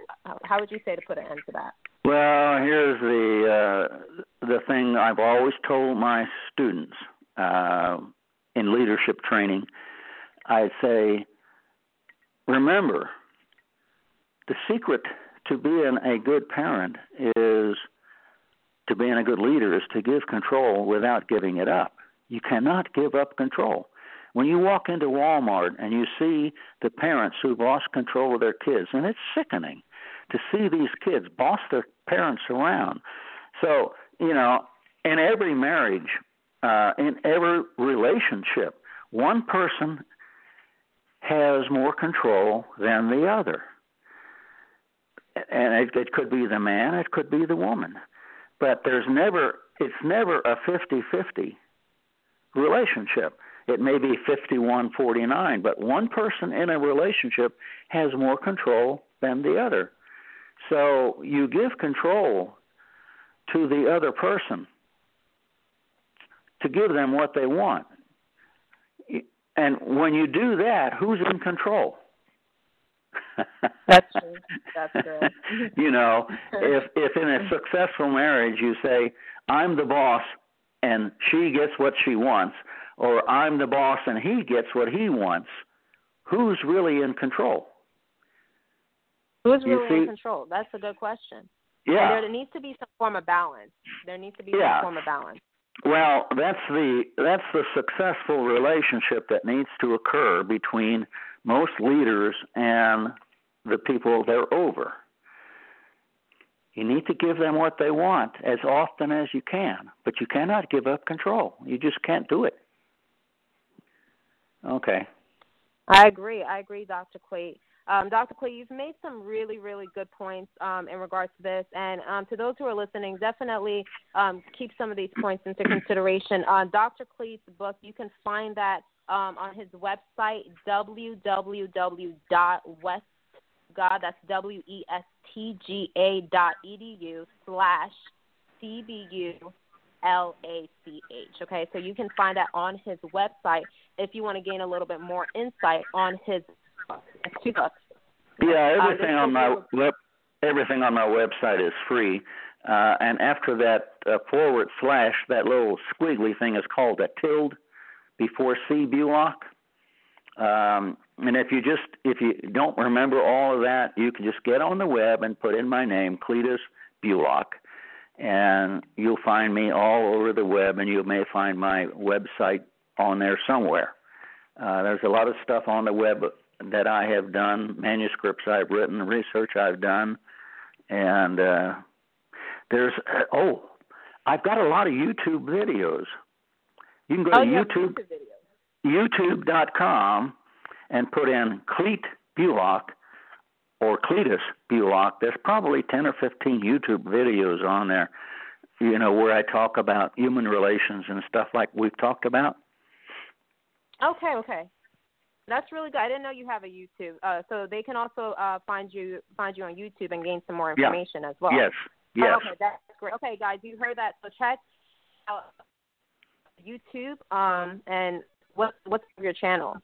how would you say to put an end to that? Well, here's the uh, the thing I've always told my students uh, in leadership training. I'd say, remember, the secret to being a good parent is to being a good leader is to give control without giving it up. You cannot give up control. When you walk into Walmart and you see the parents who've lost control of their kids, and it's sickening to see these kids boss their parents around. So, you know, in every marriage, uh, in every relationship, one person has more control than the other. And it, it could be the man, it could be the woman but there's never it's never a 50-50 relationship. It may be 51-49, but one person in a relationship has more control than the other. So you give control to the other person to give them what they want. And when you do that, who's in control? That's true. That's true. you know, if if in a successful marriage you say, "I'm the boss and she gets what she wants," or "I'm the boss and he gets what he wants," who's really in control? Who's really see, in control? That's a good question. Yeah. And there needs to be some form of balance. There needs to be yeah. some form of balance. Well, that's the that's the successful relationship that needs to occur between most leaders and the people they're over. You need to give them what they want as often as you can, but you cannot give up control. You just can't do it. Okay. I agree. I agree, Dr. Clete. Um, Dr. Clete, you've made some really, really good points um, in regards to this. And um, to those who are listening, definitely um, keep some of these points into consideration. Uh, Dr. Clete's book, you can find that um, on his website, www.westga, that's W-E-S-T-G-A dot edu slash C-B-U L A C H. Okay, so you can find that on his website if you want to gain a little bit more insight on his two books. Yeah, uh, everything uh, on my web, everything on my website is free. Uh, and after that uh, forward slash, that little squiggly thing is called a tilde before C Bulach. Um, and if you just if you don't remember all of that, you can just get on the web and put in my name, Cletus Bulach, and you'll find me all over the web, and you may find my website on there somewhere. Uh, there's a lot of stuff on the web that I have done, manuscripts I've written, research I've done, and uh, there's oh, I've got a lot of YouTube videos. You can go oh, to YouTube, YouTube.com and put in Clete Bulach or Cletus Bulach. There's probably 10 or 15 YouTube videos on there, you know, where I talk about human relations and stuff like we've talked about. Okay, okay. That's really good. I didn't know you have a YouTube. Uh, so they can also uh, find you find you on YouTube and gain some more information yeah. as well. Yes. Yes. Oh, okay, that's great. Okay, guys, you heard that. So check out YouTube. Um, and what what's your channel?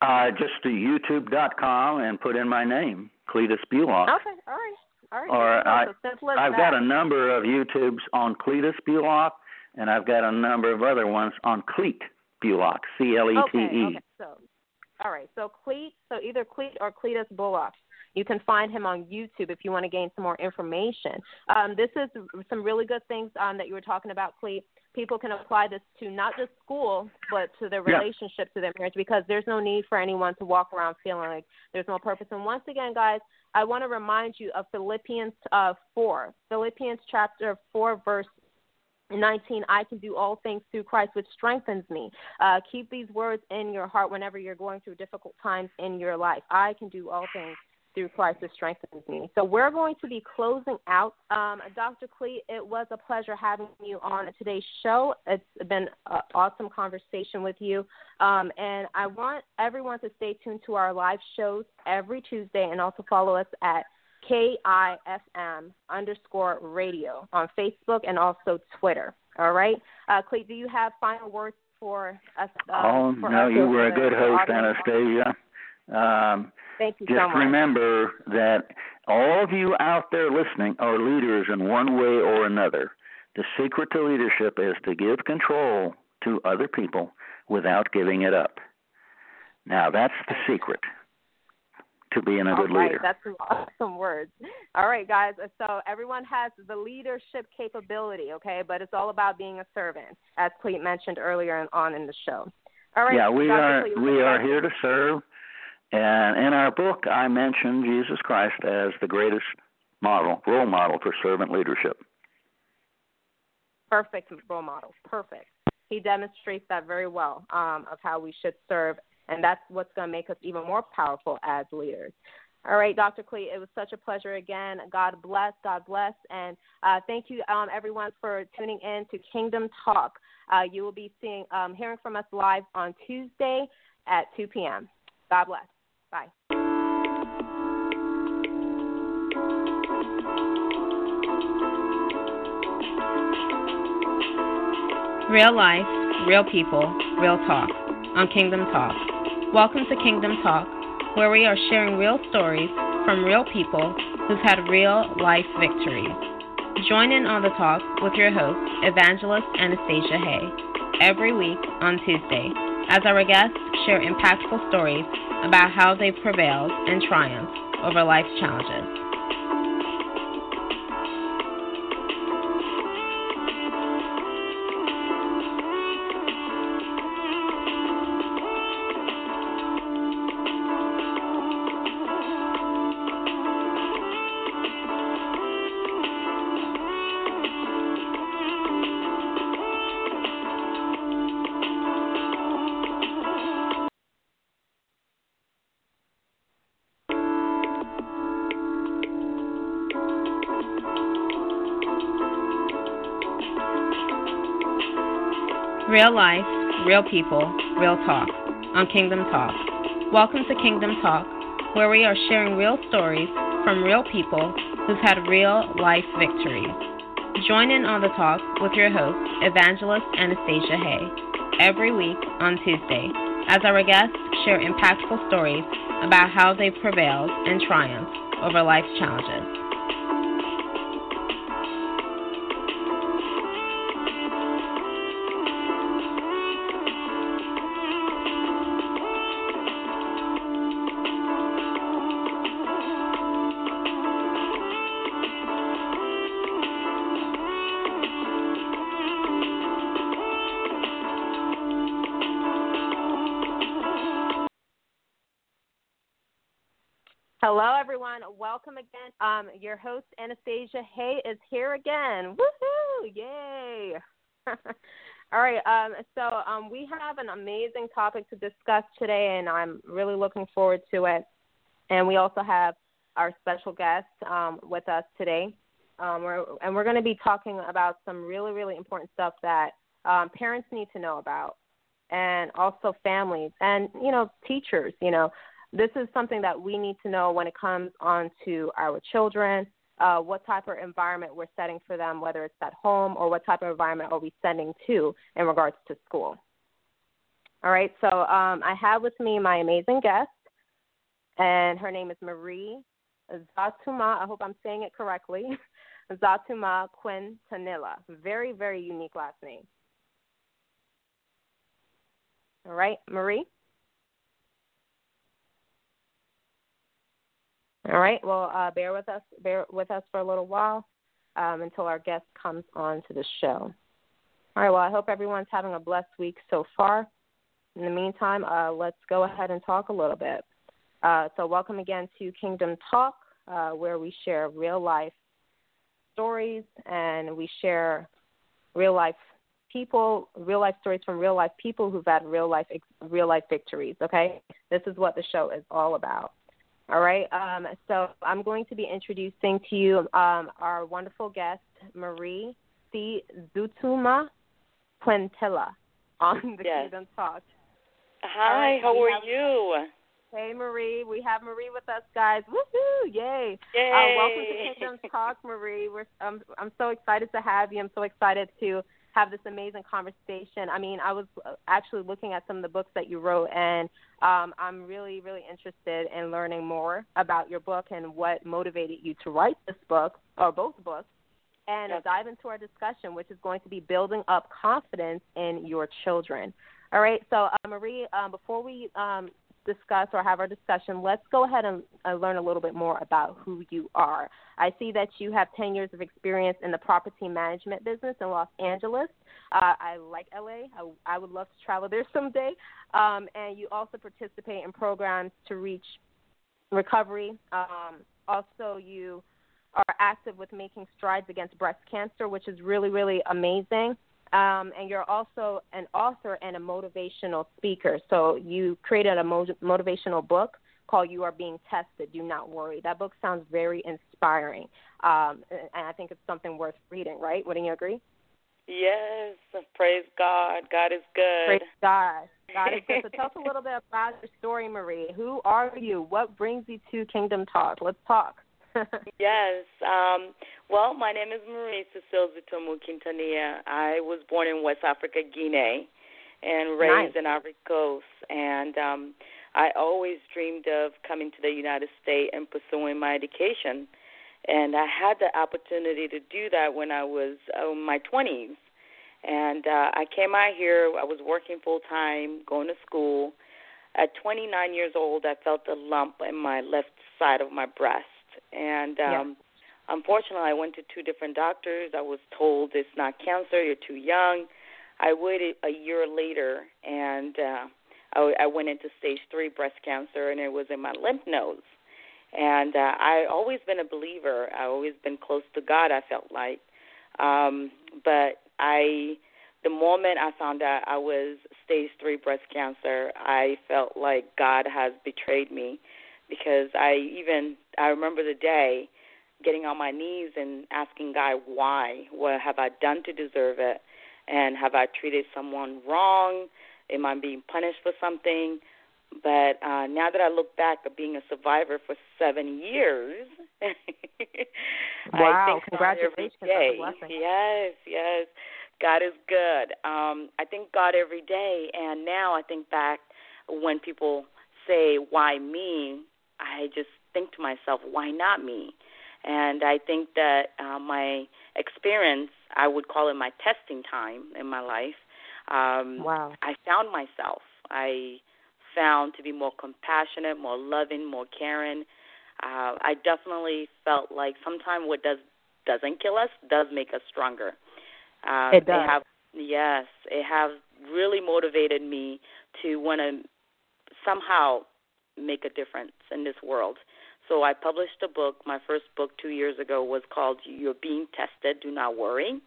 Uh, just to YouTube.com and put in my name, Cletus Bulach. Okay, all right. All right. Or I, so I've that. got a number of YouTubes on Cletus Bulach, and I've got a number of other ones on Clete Bulach, C L E T E. Okay. So, all right. So Clete, so either Clete or Cletus Bulach. You can find him on YouTube if you want to gain some more information. Um, this is some really good things um, that you were talking about, Clete. People can apply this to not just school, but to their relationship, yeah. to their marriage, because there's no need for anyone to walk around feeling like there's no purpose. And once again, guys, I want to remind you of Philippians uh, 4. Philippians chapter 4, verse 19 i can do all things through christ which strengthens me uh, keep these words in your heart whenever you're going through difficult times in your life i can do all things through christ which strengthens me so we're going to be closing out um, dr clee it was a pleasure having you on today's show it's been an awesome conversation with you um, and i want everyone to stay tuned to our live shows every tuesday and also follow us at KIFM underscore radio on Facebook and also Twitter. All right. Uh, Clay, do you have final words for us? Uh, oh, for no, you were a good host. Anastacia. Um, Thank you just so much. remember that all of you out there listening are leaders in one way or another. The secret to leadership is to give control to other people without giving it up. Now, that's the secret to being a good right, leader. That's some awesome words. All right, guys. So everyone has the leadership capability, okay? But it's all about being a servant, as Clete mentioned earlier on in the show. All right. Yeah, we Dr. are Clete, we are here to serve. And in our book, I mention Jesus Christ as the greatest model, role model for servant leadership. Perfect role model. Perfect. He demonstrates that very well um, of how we should serve and that's what's going to make us even more powerful as leaders. All right, Dr. Clee, it was such a pleasure again. God bless, God bless. And uh, thank you, um, everyone, for tuning in to Kingdom Talk. Uh, you will be seeing, um, hearing from us live on Tuesday at 2 p.m. God bless. Bye. Real life, real people, real talk on Kingdom Talk. Welcome to Kingdom Talk, where we are sharing real stories from real people who've had real life victories. Join in on the talk with your host, Evangelist Anastacia Haye, every week on Tuesday, as our guests share impactful stories about how they've prevailed and triumphed over life's challenges. Real life, real people, real talk on Kingdom Talk. Welcome to Kingdom Talk, where we are sharing real stories from real people who've had real life victories. Join in on the talk with your host, Evangelist Anastacia Haye, every week on Tuesday, as our guests share impactful stories about how they've prevailed and triumphed over life's challenges. Um, your host Anastacia Haye is here again. Woohoo! Yay! All right. Um, so um, we have an amazing topic to discuss today, and I'm really looking forward to it. And we also have our special guest um, with us today, um, we're, and we're going to be talking about some really, really important stuff that um, parents need to know about, and also families, and you know, teachers. You know, this is something that we need to know when it comes on to our children. Uh, what type of environment we're setting for them, whether it's at home or what type of environment are we sending to in regards to school. All right, so um, I have with me my amazing guest, and her name is Marie Zatuma. I hope I'm saying it correctly. Zatuma Quintanilla. Very, very unique last name. All right, Marie? All right. Well, uh, bear with us. Bear with us for a little while um, until our guest comes on to the show. All right. Well, I hope everyone's having a blessed week so far. In the meantime, uh, let's go ahead and talk a little bit. Uh, so, welcome again to Kingdom Talk, uh, where we share real life stories and we share real life people, real life stories from real life people who've had real life real life victories. Okay, this is what the show is all about. All right. Um, so I'm going to be introducing to you um, our wonderful guest, Marie C. Zoutomou Quintilla on the yes. Kingdom Talk. Hi, right, how are have, you? Hey, Marie. We have Marie with us, guys. Woohoo! Yay! Yay! Uh, welcome to Kingdom Talk, Marie. We're um, I'm so excited to have you. I'm so excited to have this amazing conversation. I mean, I was uh, actually looking at some of the books that you wrote, and um, I'm really, really interested in learning more about your book and what motivated you to write this book, or both books, and yep. dive into our discussion, which is going to be building up confidence in your children. All right, so uh, Marie, um, before we um, discuss or have our discussion, let's go ahead and uh, learn a little bit more about who you are. I see that you have 10 years of experience in the property management business in Los Angeles. Uh, I like LA. I, I, would love to travel there someday. Um, and you also participate in programs to reach recovery. Um, also, you are active with making strides against breast cancer, which is really, really amazing. Um, and you're also an author and a motivational speaker. So you created a mo- motivational book called "You Are Being Tested." Do not worry. That book sounds very inspiring, um, and I think it's something worth reading. Right? Wouldn't you agree? Yes. Praise God. God is good. Praise God. God is good. So tell us a little bit about your story, Marie. Who are you? What brings you to Kingdom Talk? Let's talk. yes. Um, well, my name is Marie Cecile Zoutomou Quintanilla. I was born in West Africa, Guinea, and raised nice. in Ivory Coast. And um, I always dreamed of coming to the United States and pursuing my education. And I had the opportunity to do that when I was uh, in my 20s. And uh, I came out here, I was working full time, going to school. At 29 years old, I felt a lump in my left side of my breast and um yeah. unfortunately I went to two different doctors. I was told it's not cancer, you're too young. I waited a year later and uh I, I went into stage 3 breast cancer and it was in my lymph nodes. And uh I always been a believer. I always been close to God, I felt like. Um but I the moment I found out I was stage 3 breast cancer, I felt like God has betrayed me because I even I remember the day getting on my knees and asking God why, what have I done to deserve it? and have I treated someone wrong? Am I being punished for something? But uh, now that I look back at being a survivor for seven years, wow! I think Congratulations! God every day. Yes, yes. God is good. Um, I thank God every day, and now I think back when people say, "Why me?" I just think to myself, "Why not me?" And I think that uh, my experience, I would call it my testing time in my life. Um, wow. I found myself. I found to be more compassionate, more loving, more caring. Uh, I definitely felt like sometimes what does doesn't kill us does make us stronger. Uh, it does. They have, yes, it has really motivated me to want to somehow make a difference in this world. So I published a book. My first book two years ago was called "You're Being Tested. Do Not Worry."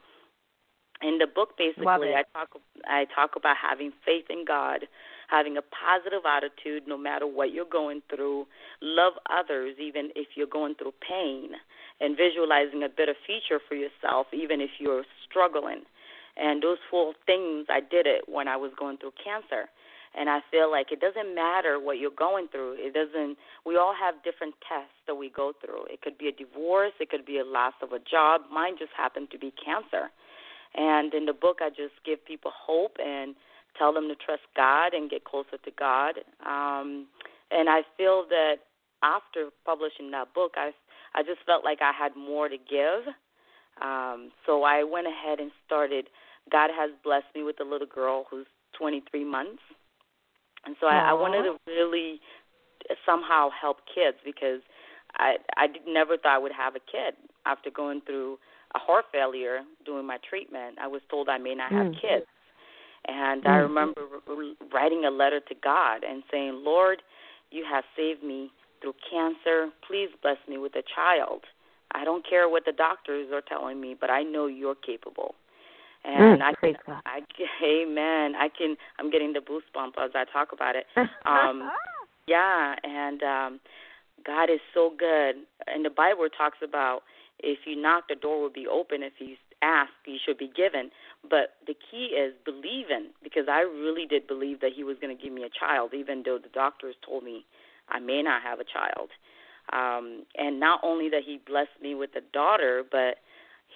In the book, basically, I talk I talk about having faith in God, having a positive attitude no matter what you're going through, love others even if you're going through pain, and visualizing a better future for yourself even if you're struggling. And those four things, I did it when I was going through cancer. And I feel like it doesn't matter what you're going through. It doesn't. We all have different tests that we go through. It could be a divorce. It could be a loss of a job. Mine just happened to be cancer. And in the book, I just give people hope and tell them to trust God and get closer to God. Um, and I feel that after publishing that book, I I just felt like I had more to give. Um, so I went ahead and started. God has blessed me with a little girl who's 23 months and so I, I wanted to really somehow help kids because I I never thought I would have a kid after going through a heart failure doing my treatment. I was told I may not have Mm. kids, and Mm. I remember writing a letter to God and saying, "Lord, you have saved me through cancer. Please bless me with a child. I don't care what the doctors are telling me, but I know you're capable." And Mm, I can, God. I, amen. I can. I'm getting the boost bump as I talk about it. Um, yeah, and um, God is so good. And the Bible talks about if you knock, the door will be open. If you ask, you should be given. But the key is believing, because I really did believe that He was going to give me a child, even though the doctors told me I may not have a child. Um, and not only that He blessed me with a daughter, but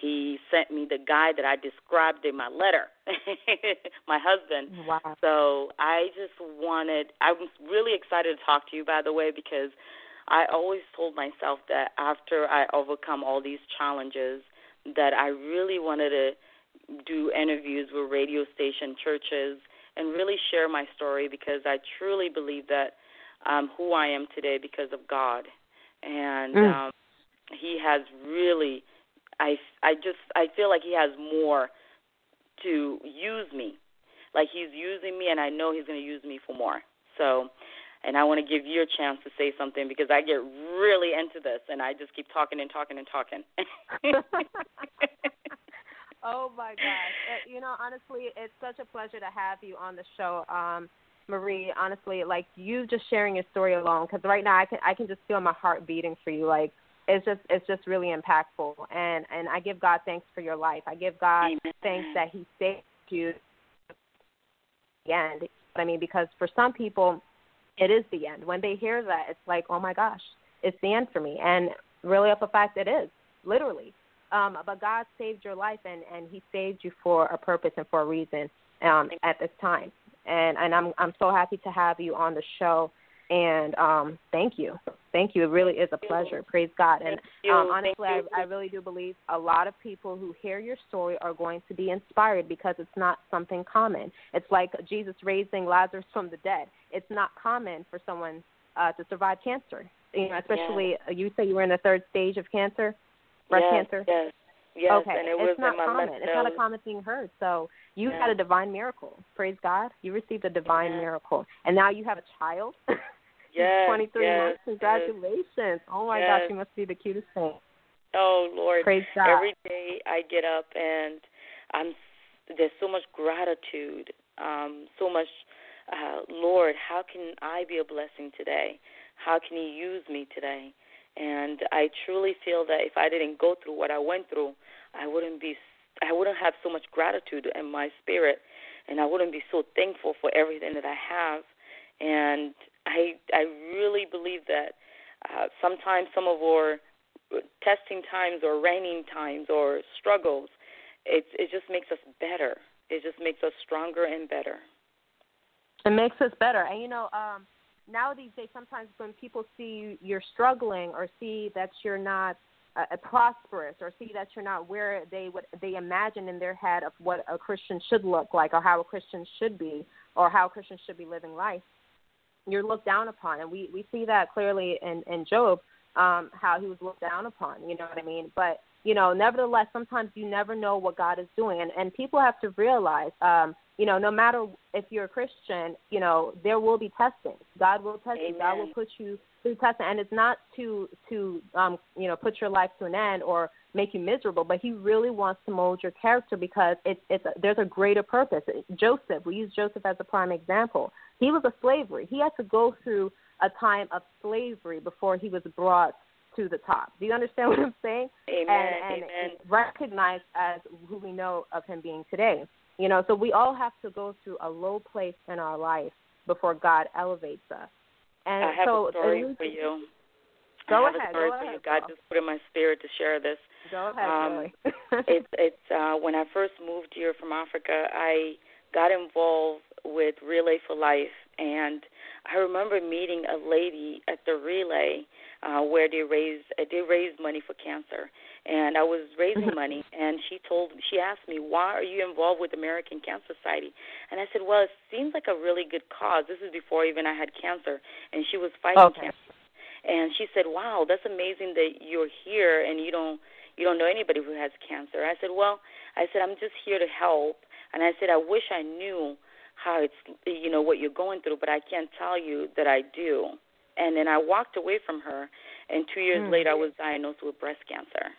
he sent me the guy that I described in my letter, my husband. Wow. So I just wanted, I was really excited to talk to you, by the way, because I always told myself that after I overcome all these challenges, that I really wanted to do interviews with radio station churches and really share my story because I truly believe that I'm who I am today because of God. And Mm. um, He has really I I just I feel like he has more to use me. Like he's using me and I know he's going to use me for more. So and I want to give you a chance to say something because I get really into this and I just keep talking and talking and talking. oh my gosh! Uh, You know, honestly, it's such a pleasure to have you on the show, um, Marie. Honestly, like you just sharing your story alone, because right now I can I can just feel my heart beating for you. Like it's just it's just really impactful, and and I give God thanks for your life. I give God Amen. thanks that He saved you. The end. I mean, because for some people, it is the end. When they hear that, it's like, oh my gosh, it's the end for me. And really, up a fact, it is literally. Um, but God saved your life, and and He saved you for a purpose and for a reason um, at this time. And and I'm I'm so happy to have you on the show. And um, thank you, thank you. It really is a pleasure. Praise God. And um, honestly, I. I really do believe a lot of people who hear your story are going to be inspired because it's not something common. It's like Jesus raising Lazarus from the dead. It's not common for someone uh, to survive cancer. You know, especially uh you say you were in the third stage of cancer, breast yes, cancer. Yes. Yes, okay, and it was it's not in my common. It's not a common thing heard. So you Yeah. had a divine miracle. Praise God. You received a divine Yeah. miracle, and now you have a child. Yes, 23 yes, months. yes. Congratulations. Oh my Yes. gosh, you must be the cutest thing. Oh Lord, Praise God. every day I get up and I'm there's so much gratitude, um, so much. Uh, Lord, how can I be a blessing today? How can you use me today? And I truly feel that if I didn't go through what I went through, I wouldn't be I wouldn't have so much gratitude in my spirit, and I wouldn't be so thankful for everything that I have. And I I really believe that uh, sometimes some of our testing times or raining times or struggles, it it just makes us better. It just makes us stronger and better. It makes us better, and you know, um, now these days, sometimes when people see you're struggling or see that you're not uh, prosperous or see that you're not where they would they imagine in their head of what a Christian should look like or how a Christian should be or how Christians should be living life, you're looked down upon, and we we see that clearly in in Job, um, how he was looked down upon. You know what I mean? But you know, nevertheless, sometimes you never know what God is doing, and and people have to realize, um, you know, no matter if you're a Christian, you know, there will be testing. God will test Amen. you. God will put you through testing, and it's not to to um, you know put your life to an end or make you miserable, but He really wants to mold your character because it's it's a, there's a greater purpose. Joseph, we use Joseph as a prime example. He was a slavery. He had to go through a time of slavery before he was brought to the top. Do you understand what I'm saying? Amen. And, and Amen. recognized as who we know of him being today. You know, so we all have to go through a low place in our life before God elevates us. And I have so a story for you. Go I have ahead. a story for ahead, you. God just put in my spirit to share this. Go ahead, um, it's it's uh when I first moved here from Africa, I got involved with Relay for Life and I remember meeting a lady at the relay uh where they raised uh, they raised money for cancer and I was raising money and she told she asked me why are you involved with American Cancer Society and I said well it seems like a really good cause this is before even I had cancer and she was fighting Okay. cancer and she said wow that's amazing that you're here and you don't you don't know anybody who has cancer I said well I said I'm just here to help and I said I wish I knew how it's you know what you're going through but I can't tell you that I do and then I walked away from her and 2 years Hmm. later I was diagnosed with breast cancer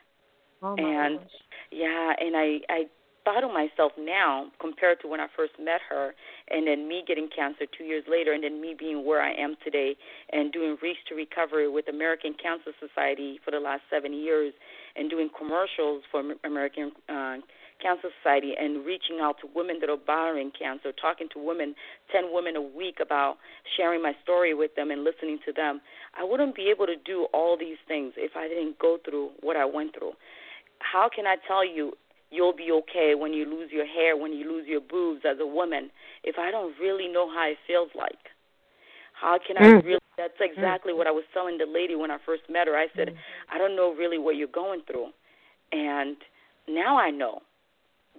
oh my and gosh. yeah, and I I of myself now compared to when I first met her, and then me getting cancer two years later, and then me being where I am today, and doing Reach to Recovery with American Cancer Society for the last seven years, and doing commercials for American uh, Cancer Society, and reaching out to women that are battling cancer, talking to women, ten women a week about sharing my story with them and listening to them. I wouldn't be able to do all these things if I didn't go through what I went through how can I tell you you'll be okay when you lose your hair, when you lose your boobs as a woman, if I don't really know how it feels like? How can I Mm. really? That's exactly what I was telling the lady when I first met her. I said, I don't know really what you're going through, and now I know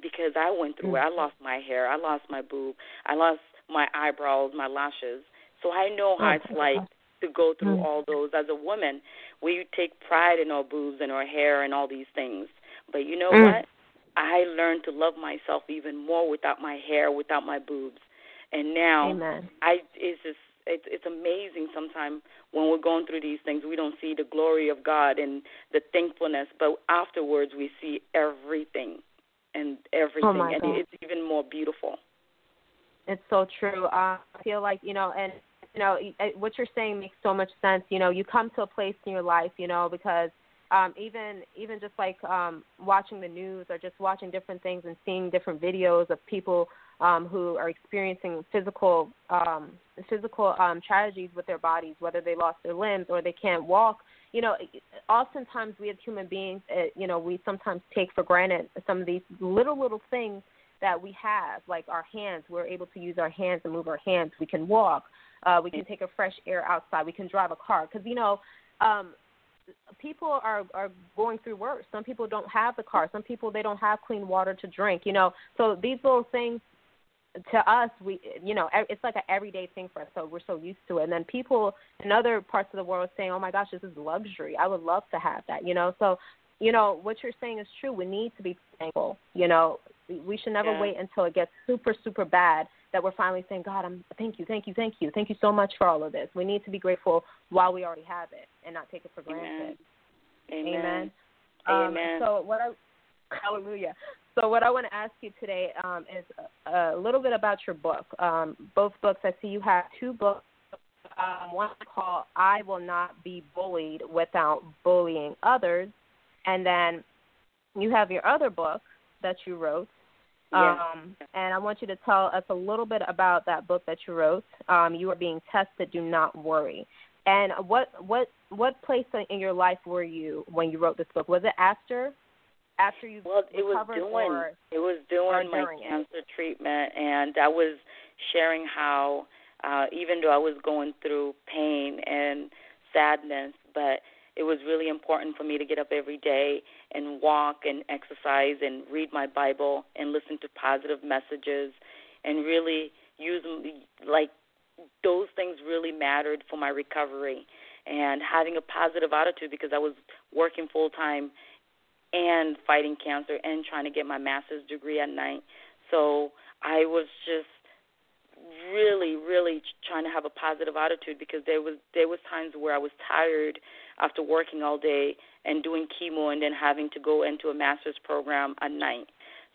because I went through it. I lost my hair, I lost my boob, I lost my eyebrows, my lashes. So I know how Oh, it's like to go through Mm. all those as a woman. We take pride in our boobs and our hair and all these things. But you know Mm. what? I learned to love myself even more without my hair, without my boobs. And now Amen. I it's just it's it's amazing sometimes when we're going through these things we don't see the glory of God and the thankfulness, but afterwards we see everything and everything Oh, and God. it's even more beautiful. It's so true. Uh, I feel like you know, and you know, what you're saying makes so much sense. You know, you come to a place in your life, you know, because um, even even just like um, watching the news or just watching different things and seeing different videos of people um, who are experiencing physical um, physical um, tragedies with their bodies, whether they lost their limbs or they can't walk. You know, oftentimes we as human beings, uh, you know, we sometimes take for granted some of these little little things that we have, like our hands. We're able to use our hands and move our hands. We can walk. Uh, we can take a fresh air outside. We can drive a car. Because you know, um, people are are going through worse. Some people don't have the car. Some people they don't have clean water to drink. You know, so these little things to us, we you know, it's like an everyday thing for us. So we're so used to it. And then people in other parts of the world saying, "Oh my gosh, this is luxury. I would love to have that." You know, so you know what you're saying is true. We need to be thankful. You know, we- we should never Yeah. wait until it gets super super bad that we're finally saying, "God, I'm thank you, thank you, thank you, thank you so much for all of this." We need to be grateful while we already have it and not take it for granted. Amen. Amen. Amen. Um, so what I hallelujah. So what I want to ask you today um, is a, a little bit about your book. Um, both books. I see you have two books. Um, one called "I Will Not Be Bullied Without Bullying Others," and then you have your other book, that you wrote. Yes. Um, and I want you to tell us a little bit about that book that you wrote. Um, you are being tested. Do not worry. And what what what place in your life were you when you wrote this book? Was it after after you well, it was recovered, doing or it was doing my during it? cancer treatment, and I was sharing how uh, even though I was going through pain and sadness, but it was really important for me to get up every day and walk and exercise and read my Bible and listen to positive messages and really use like those things really mattered for my recovery and having a positive attitude because I was working full time and fighting cancer and trying to get my master's degree at night. So I was just really really trying to have a positive attitude because there was there was times where I was tired after working all day and doing chemo and then having to go into a master's program at night.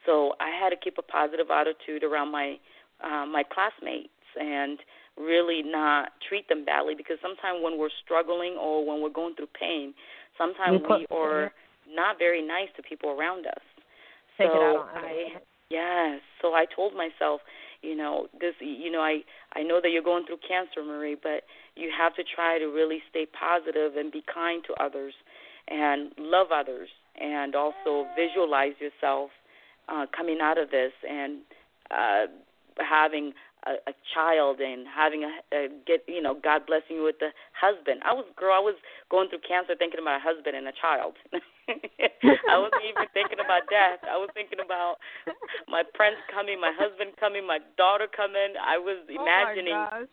So I had to keep a positive attitude around my uh, my classmates and really not treat them badly because sometimes when we're struggling or when we're going through pain, sometimes We are not very nice to people around us. Take so it out I yes, so I told myself, you know, this you know, I I know that you're going through cancer, Marie, but you have to try to really stay positive and be kind to others and love others and also visualize yourself uh coming out of this and uh having a, a child and having a, a get you know God blessing you with a husband. I was girl, I was going through cancer thinking about a husband and a child. I wasn't even thinking about death. I was thinking about my friends coming, my husband coming, my daughter coming. I was imagining oh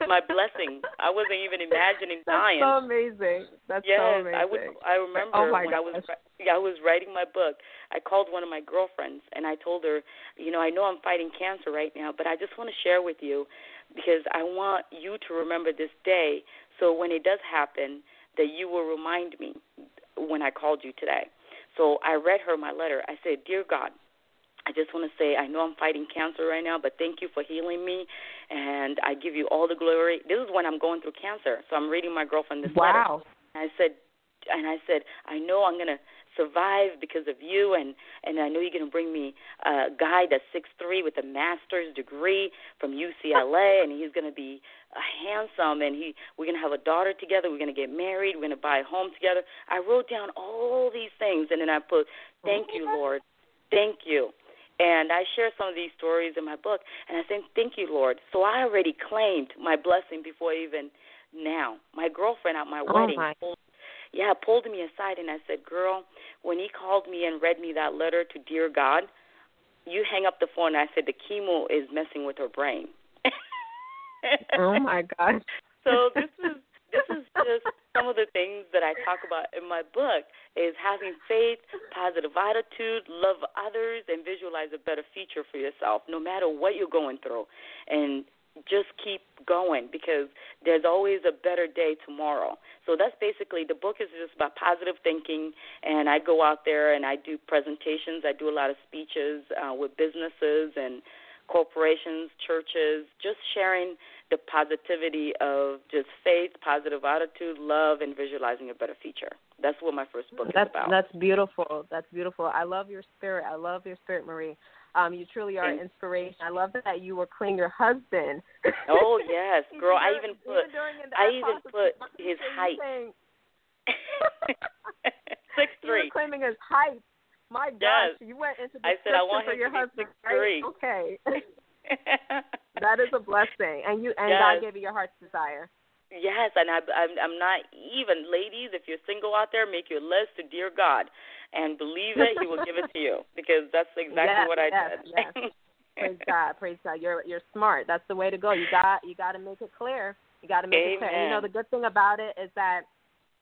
my, my blessing. I wasn't even imagining dying. That's so amazing. That's yes, so amazing. I was. I remember Oh when I was. Yeah, I was writing my book. I called one of my girlfriends and I told her, you know, I know I'm fighting cancer right now, but I just want to share with you because I want you to remember this day. So when it does happen, that you will remind me called you today. So I read her my letter. I said, Dear God, I just want to say I know I'm fighting cancer right now, but thank you for healing me, and I give you all the glory. This is when I'm going through cancer, so I'm reading my girlfriend this letter. Wow. And I said, and I said, I know I'm gonna survive because of you, and and I know you're gonna bring me a guy that's six three with a master's degree from UCLA, and he's gonna be uh, handsome, and he we're gonna have a daughter together. We're gonna get married. We're gonna buy a home together. I wrote down all these things, and then I put, thank you, Lord, thank you. And I share some of these stories in my book, and I say, Thank you, Lord. So I already claimed my blessing before even now. My girlfriend at my Oh, wedding my. pulled, yeah, pulled me aside and I said, Girl, when he called me and read me that letter to Dear God, you hang up the phone. I said, The chemo is messing with her brain. Oh my gosh. so this is this is just some of the things that I talk about in my book is having faith, positive attitude, love others, and visualize a better future for yourself, no matter what you're going through, and just keep going because there's always a better day tomorrow. So that's basically the book is just about positive thinking, and I go out there and I do presentations. I do a lot of speeches uh, with businesses and corporations, churches, just sharing the positivity of just faith, positive attitude, love, and visualizing a better future. That's what my first book That's is about. that's beautiful. That's beautiful. I love your spirit. I love your spirit, Marie. Um, you truly are an inspiration. I love that you were cleaning your husband. Oh yes, girl! I Even even put the I even put his height. six You were three. claiming his height. My gosh, Yes. you went into I said I want for your husband, 6'3". right? Okay. that is a blessing, and you and Yes. God gave you your heart's desire. Yes, and I, I'm, I'm not even, ladies. If you're single out there, make your list to dear God, and believe it, He will give it to you because that's exactly Yes, what I yes, did. yes. Praise God, praise God. You're you're smart. That's the way to go. You got you got to make it clear. You got to make it clear. And you know the good thing about it is that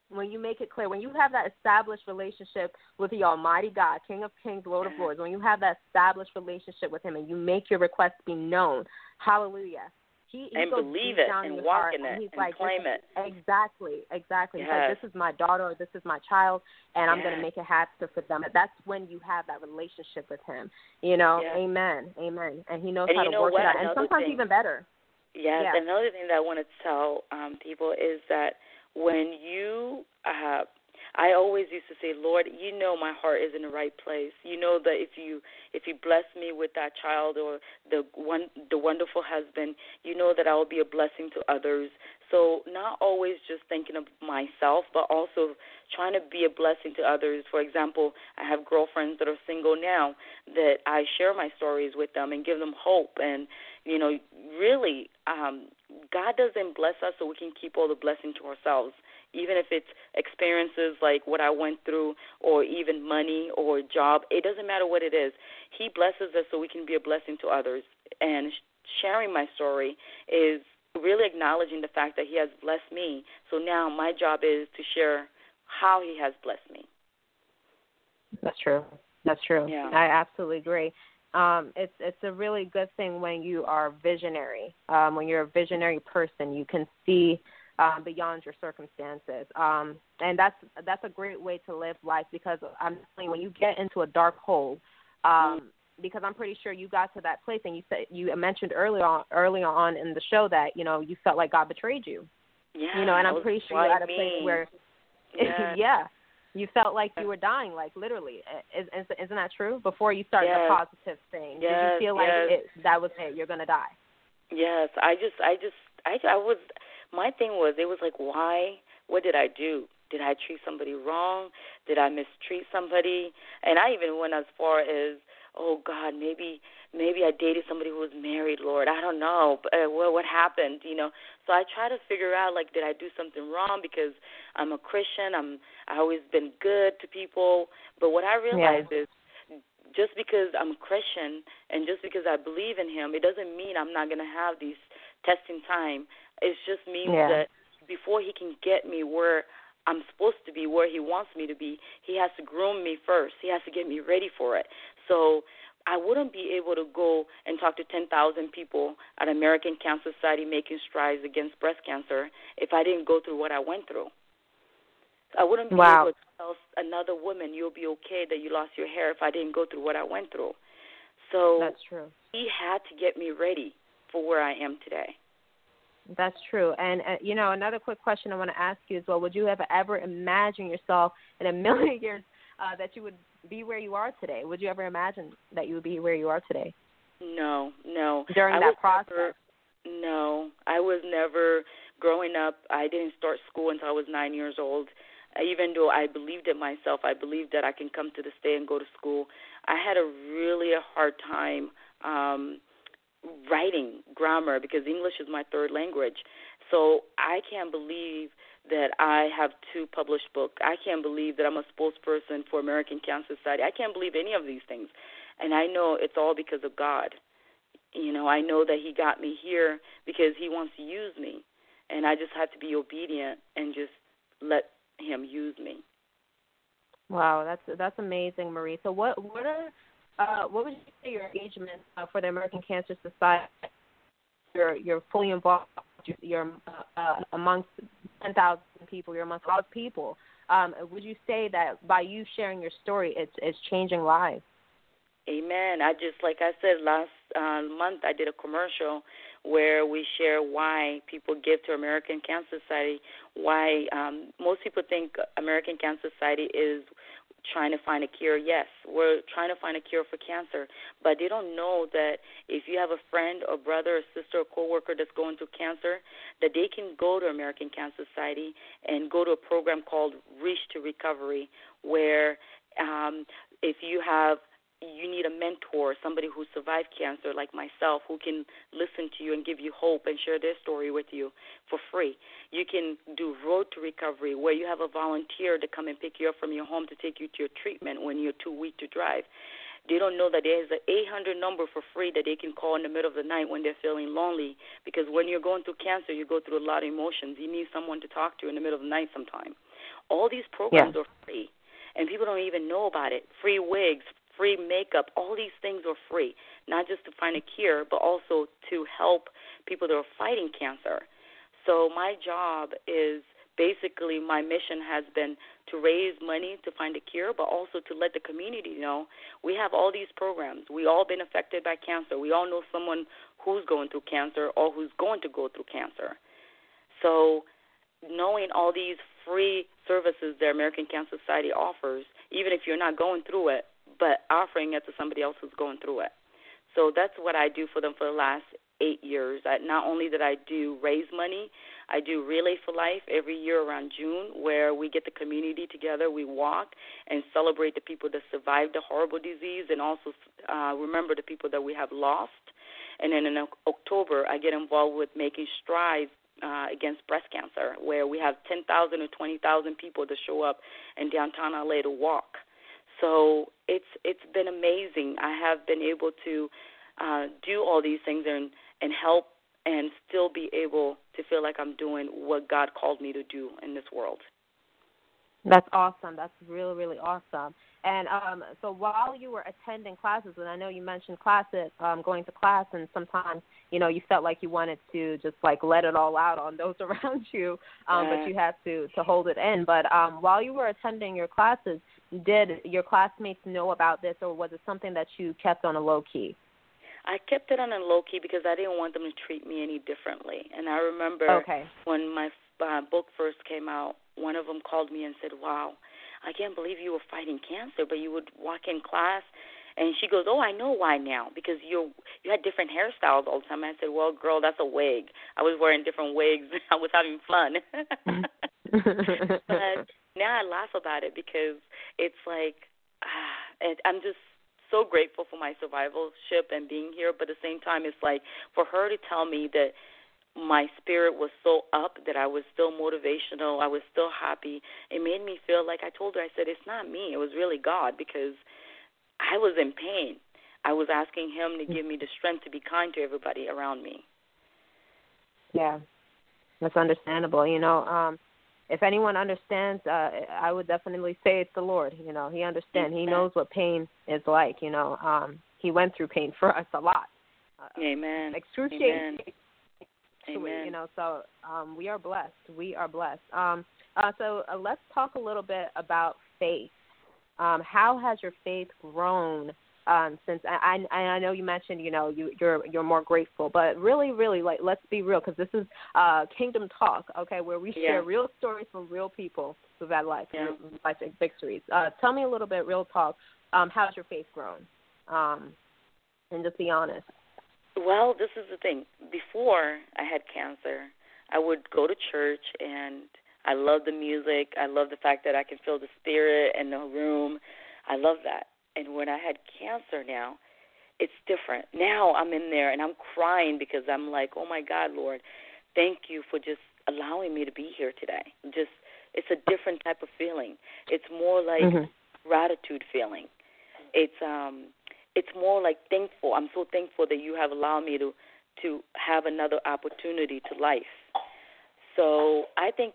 when you make it clear, when you have that established relationship with the Almighty God, King of Kings, Lord of Lords, when you have that established relationship with Him, and you make your request be known, Hallelujah. He, he And goes believe it down and walk heart, in it and he's and like, claim it. Exactly, exactly. He's Yes. like, this is my daughter, or this is my child, and I'm going to Yes. make it happen for them. That's when you have that relationship with Him. You know, Yes. Amen, Amen. And He knows And how to know work what? it out, and Another sometimes thing- even better. Yes, Yeah. another thing that I want to tell um, people is that when you, uh, I always used to say, Lord, you know my heart is in the right place. You know that if you if you bless me with that child or the one the wonderful husband, you know that I will be a blessing to others. So not always just thinking of myself, but also trying to be a blessing to others. For example, I have girlfriends that are single now that I share my stories with them and give them hope and you know, really um God doesn't bless us so we can keep all the blessing to ourselves even if it's experiences like what I went through or even money or job, it doesn't matter what it is. He blesses us so we can be a blessing to others. And sharing my story is really acknowledging the fact that he has blessed me. So now my job is to share how he has blessed me. That's true. That's true. Yeah. I absolutely agree. Um, it's it's a really good thing when you are visionary. Um, when you're a visionary person, you can see um, beyond your circumstances. Um, and that's that's a great way to live life because I'm you, when you get into a dark hole, um, because I'm pretty sure you got to that place, and you said you mentioned earlier on earlier on in the show that you know you felt like God betrayed you. Yeah, you know, and I'm pretty sure you're at a place where, yeah. yeah, you felt like you were dying, like literally. Is, is, isn't that true? Before you started yes. the positive thing, yes, did you feel like yes. it, that was it? You're gonna die. Yes, I just, I just, I, I was. My thing was, it was like, why? What did I do? Did I treat somebody wrong? Did I mistreat somebody? And I even went as far as, oh God, maybe maybe I dated somebody who was married, Lord. I don't know. But, uh, what what happened, you know? So I try to figure out like did I do something wrong because I'm a Christian. I'm I always been good to people. But what I realized Yeah. is just because I'm a Christian and just because I believe in him, it doesn't mean I'm not going to have these testing time. It just means Yeah. that before he can get me where I'm supposed to be, where he wants me to be, he has to groom me first. He has to get me ready for it. So I wouldn't be able to go and talk to 10,000 people at American Cancer Society making strides against breast cancer if I didn't go through what I went through. I wouldn't be Wow. able to tell another woman you'll be okay that you lost your hair if I didn't go through what I went through. So That's true. he had to get me ready for where I am today. That's true. And uh, you know, another quick question I want to ask you as well: Would you have ever imagined yourself in a million years uh, that you would be where you are today? Would you ever imagine that you would be where you are today No, no. during I that process? Never, no, I was never growing up. I didn't start school until I was nine years old. Even though I believed in myself, I believed that I can come to the state and go to school. I had a really a hard time um writing grammar because English is my third language. So I can't believe that I have two published books. I can't believe that I'm a spokesperson for American Cancer Society. I can't believe any of these things. And I know it's all because of God. You know, I know that He got me here because He wants to use me. And I just have to be obedient and just let Him use me. Wow, that's that's amazing, Marie. So what what are uh, what would you say your engagement uh, for the American Cancer Society? You're you're fully involved. You're uh, uh, amongst ten thousand people. You're amongst a lot of people. Um, would you say that by you sharing your story, it's it's changing lives? Amen. I just like I said last uh, month, I did a commercial where we share why people give to American Cancer Society. Why um, most people think American Cancer Society is trying to find a cure. Yes, we're trying to find a cure for cancer, but they don't know that if you have a friend or brother or sister or coworker that's going through cancer, that they can go to American Cancer Society and go to a program called Reach to Recovery, where um, if you have you need a mentor, somebody who survived cancer like myself, who can listen to you and give you hope and share their story with you for free. You can do Road to Recovery, where you have a volunteer to come and pick you up from your home to take you to your treatment when you're too weak to drive. They don't know that there's an 800 number for free that they can call in the middle of the night when they're feeling lonely. Because when you're going through cancer, you go through a lot of emotions. You need someone to talk to in the middle of the night sometime. All these programs Yeah. are free, and people don't even know about it. Free wigs, free makeup, all these things are free, not just to find a cure, but also to help people that are fighting cancer. So my job is basically my mission has been to raise money to find a cure, but also to let the community know we have all these programs. We all been affected by cancer. We all know someone who's going through cancer or who's going to go through cancer. So knowing all these free services that American Cancer Society offers, even if you're not going through it, but offering it to somebody else who's going through it. So that's what I do for them for the last eight years. I, not only did I do raise money, I do Relay for Life every year around June, where we get the community together, we walk and celebrate the people that survived the horrible disease, and also uh, remember the people that we have lost. And then in October, I get involved with making strides uh, against breast cancer, where we have 10,000 or 20,000 people to show up in downtown LA to walk. So it's it's been amazing. I have been able to uh, do all these things and and help and still be able to feel like I'm doing what God called me to do in this world. That's awesome. That's really, really awesome. And um, so while you were attending classes, and I know you mentioned classes, um, going to class, and sometimes you know you felt like you wanted to just like let it all out on those around you, um, yeah. but you had to to hold it in. But um, while you were attending your classes, did your classmates know about this, or was it something that you kept on a low key? I kept it on a low key because I didn't want them to treat me any differently. And I remember okay. when my uh, book first came out, one of them called me and said, "Wow, I can't believe you were fighting cancer, but you would walk in class." And she goes, "Oh, I know why now because you you had different hairstyles all the time." I said, "Well, girl, that's a wig. I was wearing different wigs. I was having fun." but now I laugh about it because it's like uh, it, I'm just so grateful for my survivalship and being here, but at the same time, it's like for her to tell me that my spirit was so up that I was still motivational, I was still happy. It made me feel like I told her, I said, it's not me, it was really God because I was in pain. I was asking Him to give me the strength to be kind to everybody around me. Yeah, that's understandable. You know, um, if anyone understands, uh, I would definitely say it's the Lord. You know, He understands. He knows what pain is like. You know, um, He went through pain for us a lot. Uh, Amen. Excruciating. Amen. Amen. You know, so um, we are blessed. We are blessed. Um, uh, so uh, let's talk a little bit about faith. Um, how has your faith grown um, since I, I I know you mentioned you know you you're you're more grateful, but really really like let's be real because this is uh, Kingdom Talk, okay, where we yeah. share real stories from real people who've had life yeah. life victories. Uh, tell me a little bit, real talk. Um, how's your faith grown? Um, and just be honest. Well, this is the thing. Before I had cancer, I would go to church and I love the music. I love the fact that I can feel the spirit in the room. I love that. And when I had cancer now, it's different. Now I'm in there and I'm crying because I'm like, "Oh my God, Lord, thank you for just allowing me to be here today." Just it's a different type of feeling. It's more like mm-hmm. gratitude feeling. It's um it's more like thankful. I'm so thankful that you have allowed me to to have another opportunity to life. So I think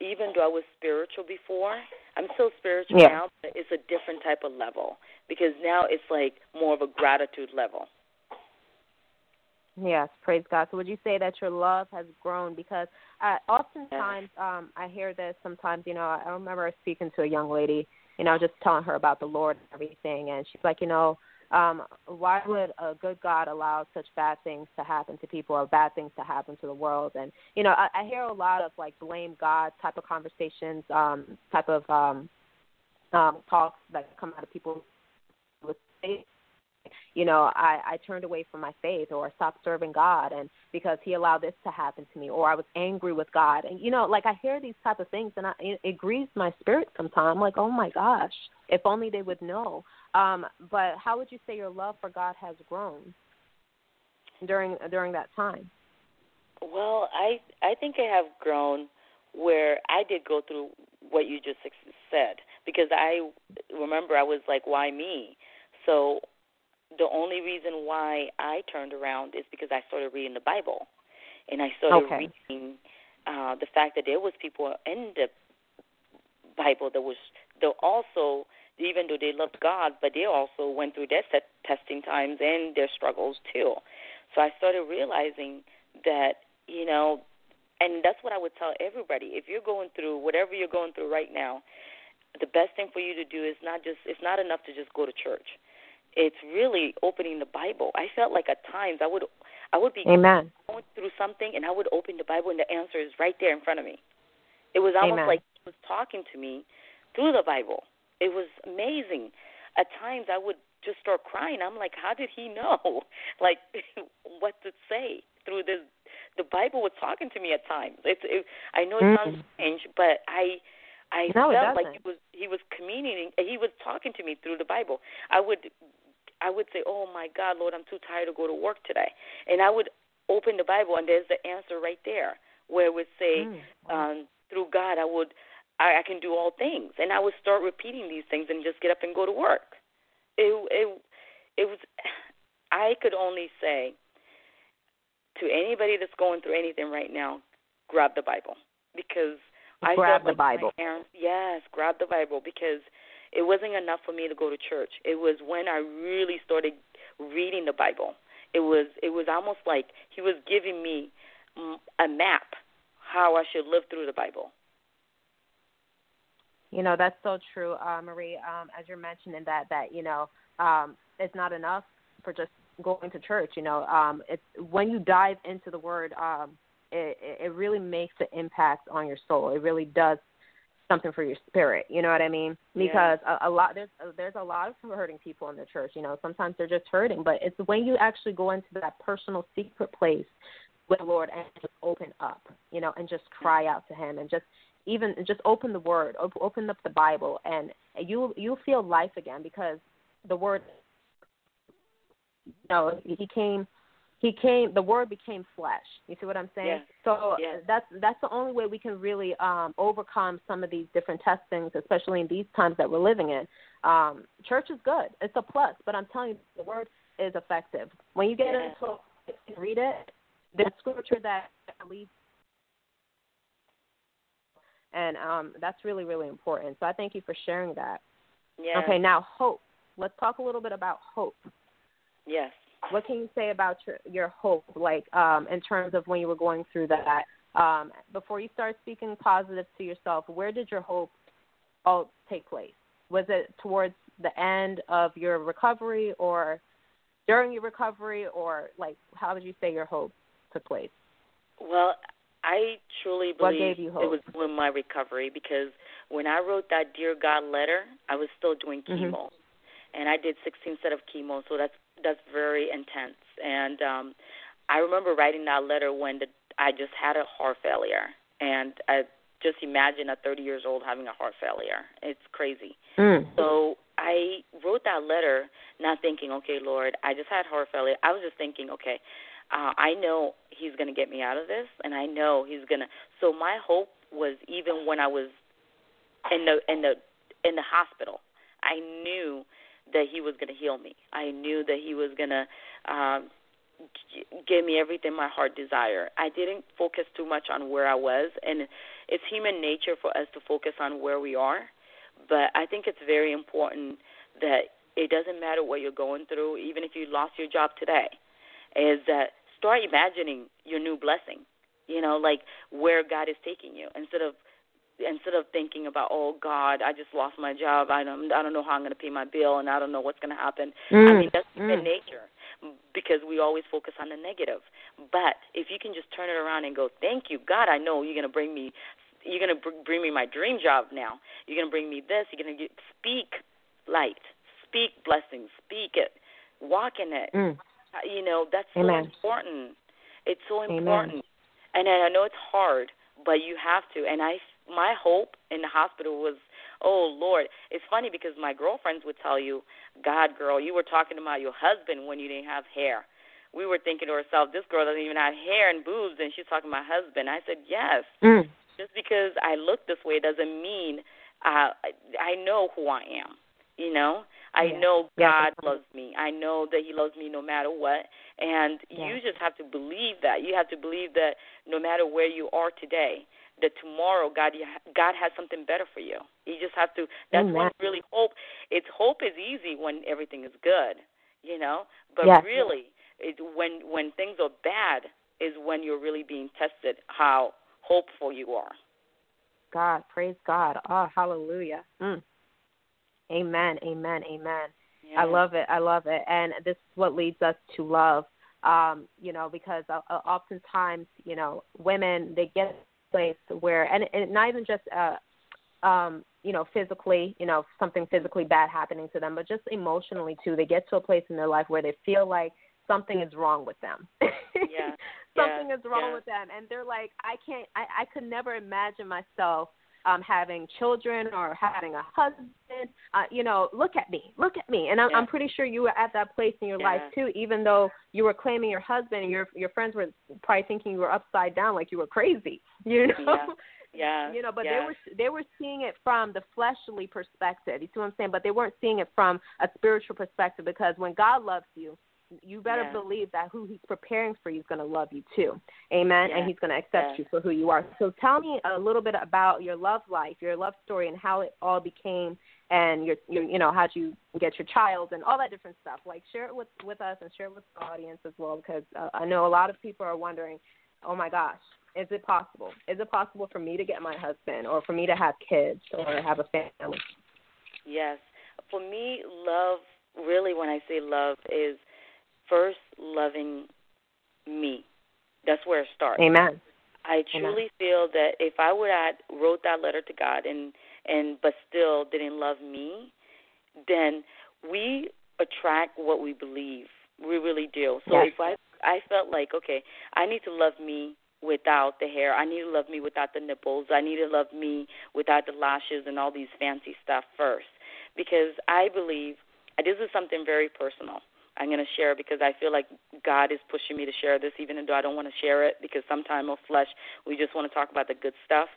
even though I was spiritual before, I'm still spiritual yeah. now, but it's a different type of level because now it's like more of a gratitude level. Yes, praise God. So would you say that your love has grown? Because uh, oftentimes um, I hear this sometimes, you know, I remember speaking to a young lady, you know, just telling her about the Lord and everything, and she's like, you know, um, why would a good God allow such bad things to happen to people or bad things to happen to the world? And you know, I, I hear a lot of like blame God type of conversations, um, type of um, um, talks that come out of people with faith. You know, I, I turned away from my faith or stopped serving God, and because He allowed this to happen to me, or I was angry with God, and you know, like I hear these type of things, and I, it, it grieves my spirit sometimes. I'm like, oh my gosh, if only they would know. Um, but how would you say your love for God has grown during during that time? Well, I I think I have grown where I did go through what you just said because I remember I was like, why me? So the only reason why I turned around is because I started reading the Bible, and I started okay. reading uh, the fact that there was people in the Bible that was that also even though they loved God, but they also went through their set testing times and their struggles too. So I started realizing that, you know, and that's what I would tell everybody. If you're going through whatever you're going through right now, the best thing for you to do is not just it's not enough to just go to church. It's really opening the Bible. I felt like at times I would I would be Amen. going through something and I would open the Bible and the answer is right there in front of me. It was almost Amen. like he was talking to me through the Bible. It was amazing. At times, I would just start crying. I'm like, how did he know, like, what to say through this? The Bible was talking to me at times. It's. It, I know it mm. sounds strange, but I. I no, felt like he was he was communicating. He was talking to me through the Bible. I would I would say, "Oh my God, Lord, I'm too tired to go to work today," and I would open the Bible, and there's the answer right there, where it would say, mm. um, "Through God, I would, I, I can do all things," and I would start repeating these things and just get up and go to work. It, it, it was. I could only say to anybody that's going through anything right now, grab the Bible because I grab felt the like Bible. My parents, yes, grab the Bible because it wasn't enough for me to go to church. It was when I really started reading the Bible. It was it was almost like he was giving me a map how I should live through the Bible. You know that's so true, uh, Marie. Um, as you're mentioning that that you know um, it's not enough for just going to church. You know, um, it's when you dive into the Word, um, it, it really makes an impact on your soul. It really does something for your spirit. You know what I mean? Because yeah. a, a lot there's there's a lot of hurting people in the church. You know, sometimes they're just hurting, but it's when you actually go into that personal secret place with the Lord and just open up. You know, and just cry out to Him and just even just open the Word, open up the Bible, and you you feel life again because the Word. You know, He came he came the word became flesh you see what i'm saying yeah. so yeah. that's that's the only way we can really um overcome some of these different testings especially in these times that we're living in um church is good it's a plus but i'm telling you the word is effective when you get yeah. into read it the scripture that leads and um that's really really important so i thank you for sharing that yeah. okay now hope let's talk a little bit about hope yes what can you say about your your hope, like um, in terms of when you were going through that? Um, before you start speaking positive to yourself, where did your hope all take place? Was it towards the end of your recovery, or during your recovery, or like how would you say your hope took place? Well, I truly believe what gave you hope? it was in my recovery because when I wrote that Dear God letter, I was still doing mm-hmm. chemo. Mm-hmm. And I did 16 set of chemo, so that's that's very intense. And um, I remember writing that letter when the, I just had a heart failure, and I just imagine a 30 years old having a heart failure. It's crazy. Mm. So I wrote that letter not thinking, okay, Lord, I just had heart failure. I was just thinking, okay, uh, I know He's going to get me out of this, and I know He's going to. So my hope was even when I was in the in the in the hospital, I knew that He was going to heal me. I knew that He was going to um, give me everything my heart desired. I didn't focus too much on where I was, and it's human nature for us to focus on where we are. But I think it's very important that it doesn't matter what you're going through, even if you lost your job today, is that start imagining your new blessing. You know, like where God is taking you instead of instead of thinking about oh God, I just lost my job. I don't I don't know how I'm going to pay my bill, and I don't know what's going to happen. Mm, I mean that's mm. nature because we always focus on the negative. But if you can just turn it around and go, thank you God, I know you're going to bring me. You're going to bring me my dream job now. You're going to bring me this. You're going to speak light, speak blessings, speak it, walk in it. Mm. Uh, you know that's Amen. so important. It's so Amen. important. And I know it's hard, but you have to. And I my hope in the hospital was, oh Lord. It's funny because my girlfriends would tell you, God, girl, you were talking about your husband when you didn't have hair. We were thinking to ourselves, this girl doesn't even have hair and boobs, and she's talking about husband. I said, yes. Mm. Just because I look this way doesn't mean uh, I know who I am. You know, I yeah. know God yeah. loves me. I know that He loves me no matter what. And yeah. you just have to believe that. You have to believe that no matter where you are today, that tomorrow God God has something better for you. You just have to. That's Amen. when really hope. It's hope is easy when everything is good, you know. But yes. really, it, when when things are bad is when you're really being tested how hopeful you are. God, praise God. Oh, hallelujah. Mm. Amen, amen, amen. Yeah. I love it. I love it. And this is what leads us to love. Um, you know, because uh, uh oftentimes, you know, women they get to a place where and, and not even just uh um, you know, physically, you know, something physically bad happening to them, but just emotionally too. They get to a place in their life where they feel like something is wrong with them. yeah. something yeah. is wrong yeah. with them and they're like, I can't I, I could never imagine myself um having children or having a husband uh you know look at me look at me and i'm Yeah. i'm pretty sure you were at that place in your life too even though you were claiming your husband and your your friends were probably thinking you were upside down like you were crazy you know Yeah. Yeah. you know but yeah. they were they were seeing it from the fleshly perspective you see what i'm saying but they weren't seeing it from a spiritual perspective because when god loves you you better Yeah. believe that who he's preparing for you is going to love you too amen Yeah. and he's going to accept Yeah. you for who you are so tell me a little bit about your love life your love story and how it all became and your, your you know how'd you get your child and all that different stuff like share it with with us and share it with the audience as well because uh, i know a lot of people are wondering oh my gosh is it possible is it possible for me to get my husband or for me to have kids or have a family Yes. For me, love, really, when I say love, is first loving me. That's where it starts. amen I truly feel that if I would have wrote that letter to God and and but still didn't love me, then we attract what we believe. We really do. So Yes. if I I felt like okay, I need to love me without the hair. I need to love me without the nipples. I need to love me without the lashes and all these fancy stuff first. Because I believe this is something very personal. I'm going to share because I feel like God is pushing me to share this, even though I don't want to share it because sometimes of flesh, we just want to talk about the good stuff.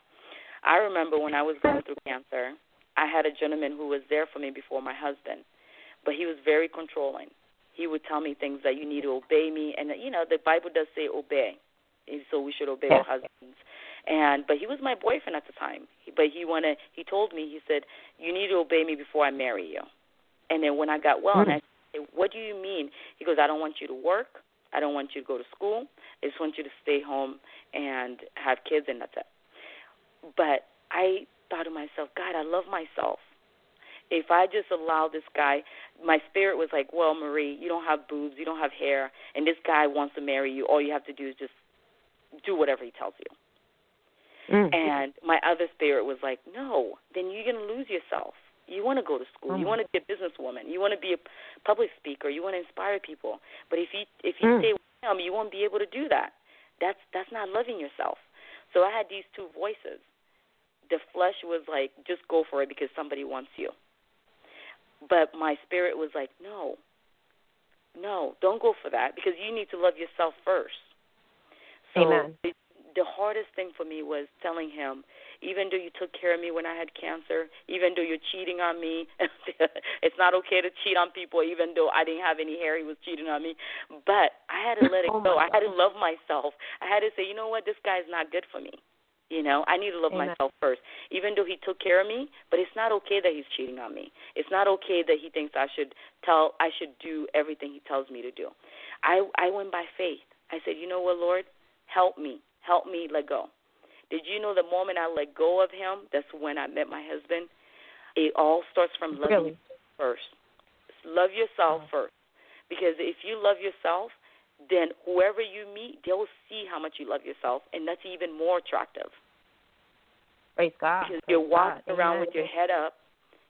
I remember when I was going through cancer, I had a gentleman who was there for me before my husband, but he was very controlling. He would tell me things that you need to obey me, and you know the Bible does say obey, and so we should obey our husbands. And but he was my boyfriend at the time. But he wanted. He told me. He said, "You need to obey me before I marry you." And then when I got well, and I said, "What do you mean?" He goes, "I don't want you to work. I don't want you to go to school. I just want you to stay home and have kids, and that's it." But I thought to myself, God, I love myself. If I just allow this guy, my spirit was like, well, Marie, you don't have boobs, you don't have hair, and this guy wants to marry you. All you have to do is just do whatever he tells you. Mm. And my other spirit was like, no, then you're going to lose yourself. You want to go to school. You Mm. want to be a businesswoman. You want to be a public speaker. You want to inspire people. But if you if you Mm. stay with him, you won't be able to do that. That's that's not loving yourself. So I had these two voices. The flesh was like, just go for it because somebody wants you. But my spirit was like, no, no, don't go for that because you need to love yourself first. So Amen. The, hardest thing for me was telling him, even though you took care of me when I had cancer, even though you're cheating on me, it's not okay to cheat on people, even though I didn't have any hair, he was cheating on me. But I had to let it Oh, go. I had to love myself. I had to say, you know what, this guy's not good for me. You know, I need to love Amen. myself first. Even though he took care of me, but it's not okay that he's cheating on me. It's not okay that he thinks I should tell I should do everything he tells me to do. I I went by faith. I said, "You know what, Lord? Help me. Help me let go." Did you know the moment I let go of him, that's when I met my husband? It all starts from loving Really? yourself first. Love yourself uh-huh. first. Because if you love yourself, then whoever you meet, they'll see how much you love yourself, and that's even more attractive. Praise God. Because Praise you're walking God. around Amen. with your head up,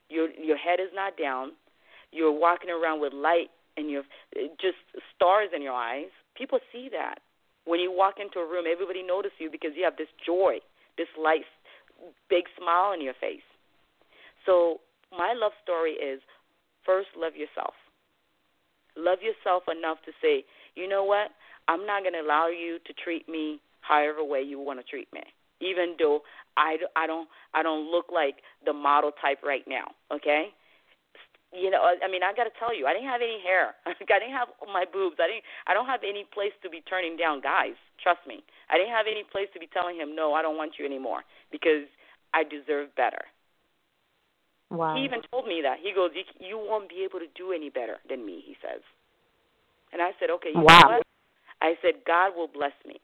your your head is not down, you're walking around with light and your just stars in your eyes. People see that when you walk into a room, everybody notices you because you have this joy, this light, big smile on your face. So my love story is first love yourself. Love yourself enough to say, you know what? I'm not going to allow you to treat me however way you want to treat me, even though I, I don't I don't look like the model type right now. Okay, you know I mean I got to tell you I didn't have any hair. I didn't have my boobs. I didn't I don't have any place to be turning down guys. Trust me. I didn't have any place to be telling him no I don't want you anymore because I deserve better. Wow. He even told me that. He goes, you, you won't be able to do any better than me, he says. And I said, okay, you Wow. know what? I said, God will bless me.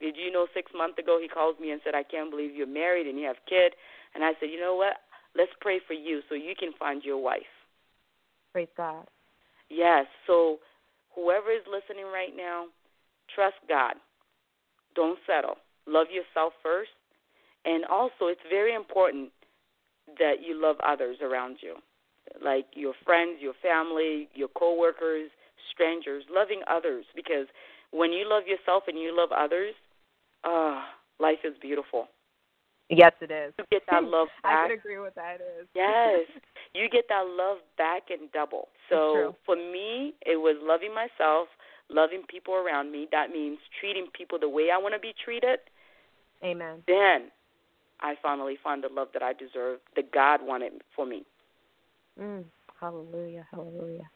Did you know six months ago he calls me and said, I can't believe you're married and you have a kid. And I said, you know what? Let's pray for you so you can find your wife. Praise God. Yes. So whoever is listening right now, trust God. Don't settle. Love yourself first. And also, it's very important that you love others around you, like your friends, your family, your coworkers, strangers, loving others. Because when you love yourself and you love others, uh, life is beautiful. Yes, it is. You get that love back. I can agree with that. It is. Yes, you get that love back in double. So for me, it was loving myself, loving people around me. That means treating people the way I want to be treated. Amen. Then I finally found the love that I deserve, that God wanted for me. Mm, hallelujah, hallelujah.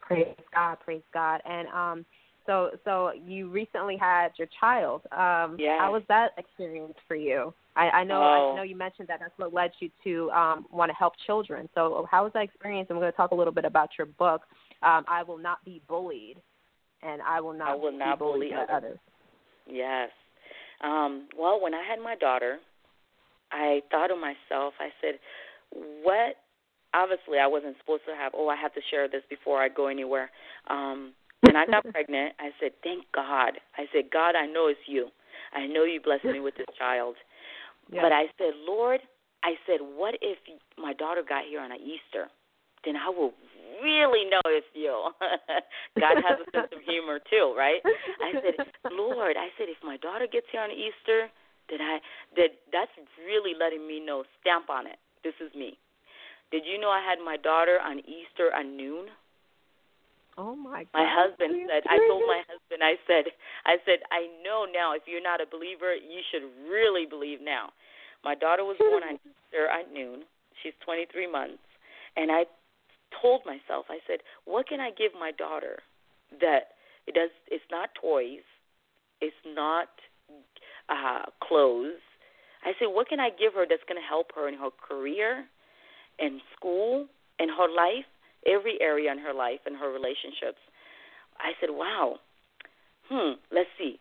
Praise God, praise God. And um so so you recently had your child. Um yeah. how was that experience for you? I, I know oh. I know you mentioned that that's what led you to um want to help children. So how was that experience? And we're going to talk a little bit about your book, um, I Will Not Be Bullied and I Will Not, I will not be bullied bully by others. Yes. Um, well, when I had my daughter, I thought of myself. I said, "What?" Obviously, I wasn't supposed to have. Oh, I have to share this before I go anywhere. Um, when I got pregnant, I said, "Thank God." I said, "God, I know it's you. I know you blessed me with this child." Yeah. But I said, "Lord," I said, "What if my daughter got here on Easter? Then I will really know it's you. God has a sense of humor too, right? I said, Lord, I said, if my daughter gets here on Easter, that I that that's really letting me know, stamp on it. This is me. Did you know I had my daughter on Easter at noon? Oh my God. My husband said I told my husband I said I said I know now if you're not a believer you should really believe now. My daughter was born on Easter at noon. She's 23 months and I told myself I said what can I give my daughter that it does it's not toys, it's not uh clothes. I said what can I give her that's going to help her in her career, in school, in her life every area in her life and her relationships. I said, wow, hmm, let's see,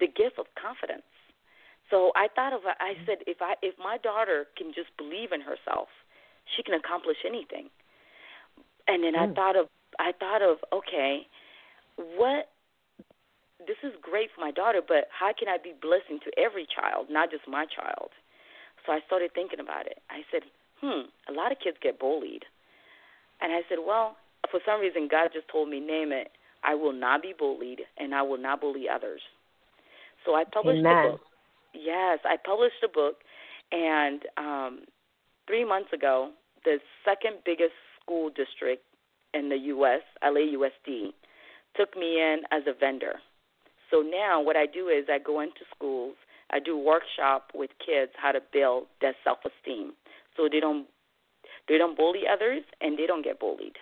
the gift of confidence. So I thought of, I said, if I, if my daughter can just believe in herself, she can accomplish anything. And then mm. I thought of, I thought of, okay, what this is great for my daughter, but how can I be blessing to every child, not just my child? So I started thinking about it. I said, hmm, a lot of kids get bullied. And I said, well, for some reason, God just told me, name it. I will not be bullied, and I will not bully others. So I published Amen. the book. Yes, I published a book, and um, three months ago, the second biggest school district in the U.S., LAUSD, took me in as a vendor. So now what I do is I go into schools, I do workshop with kids how to build their self-esteem, so they don't they don't bully others and they don't get bullied.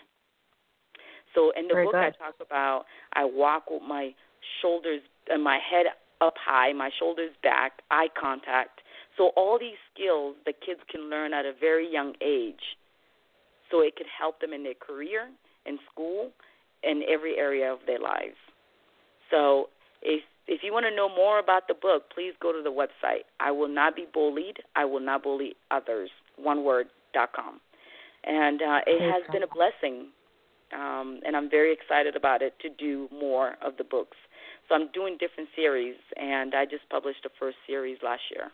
So in the Very book, good. I talk about I walk with my shoulders and my head up high, my shoulders back, eye contact. So all these skills the kids can learn at a very young age, so it could help them in their career, in school, in every area of their lives. So if if you want to know more about the book, please go to the website. I will not be bullied. I will not bully others. One word dot com and uh, it has been a blessing. Um, and I'm very excited about it to do more of the books. So I'm doing different series, and I just published the first series last year.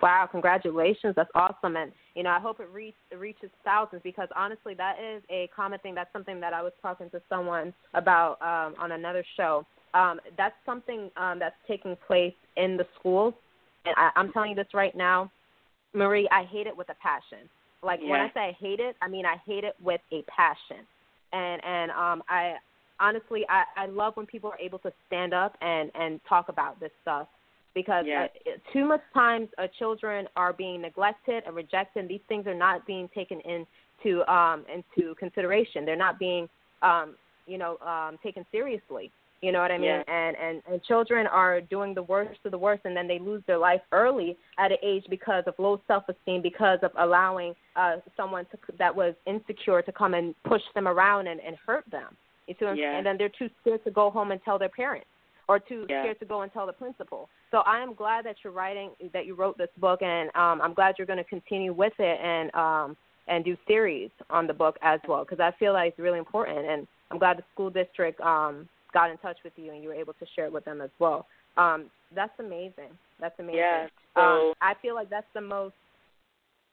Wow, congratulations. That's awesome. And, you know, I hope it, reach, it reaches thousands because honestly, that is a common thing. That's something that I was talking to someone about um, on another show. Um, that's something um, that's taking place in the schools. And I, I'm telling you this right now, Marie, I hate it with a passion. Like yeah. when I say I hate it, I mean I hate it with a passion. And and um I honestly I I love when people are able to stand up and and talk about this stuff because yeah. uh, too much times uh, children are being neglected and rejected. And These things are not being taken into um into consideration. They're not being um you know um taken seriously. You know what I mean? Yeah. And, and and children are doing the worst of the worst, and then they lose their life early at an age because of low self-esteem, because of allowing uh, someone to, that was insecure to come and push them around and, and hurt them. You see what I'm Yeah. saying? And then they're too scared to go home and tell their parents, or too Yeah. scared to go and tell the principal. So I am glad that you're writing, that you wrote this book, and um, I'm glad you're going to continue with it and um, and do series on the book as well, because I feel like it's really important. And I'm glad the school district um, got in touch with you and you were able to share it with them as well. Um, that's amazing. That's amazing. Yeah. Um, So I feel like that's the most